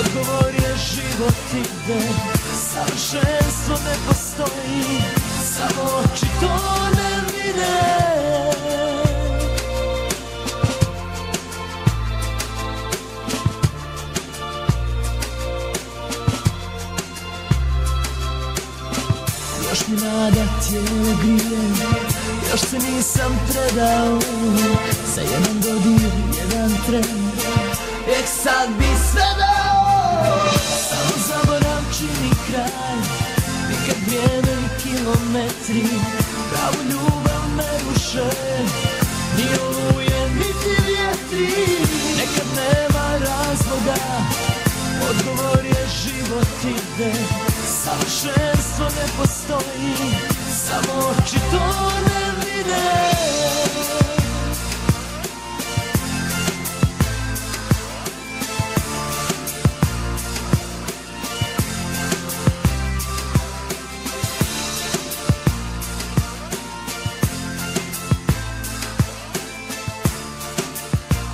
Odgovor je život ide. Savršenstvo ne postoji Samo oči to ne vide Još mi nada tijelo grije Još se nisam predao? Za jedan dodir, jedan tren. Ek sad bi sve dao. Samo zaborav čini kraj. Nikad vrijeme ni kilometri. Pravu ljubav ne ruše. Ni oluje, niti vjetri. Nekad nema razloga. Odgovor je život ide. Savršenstvo ne postoji samo oči to ne vide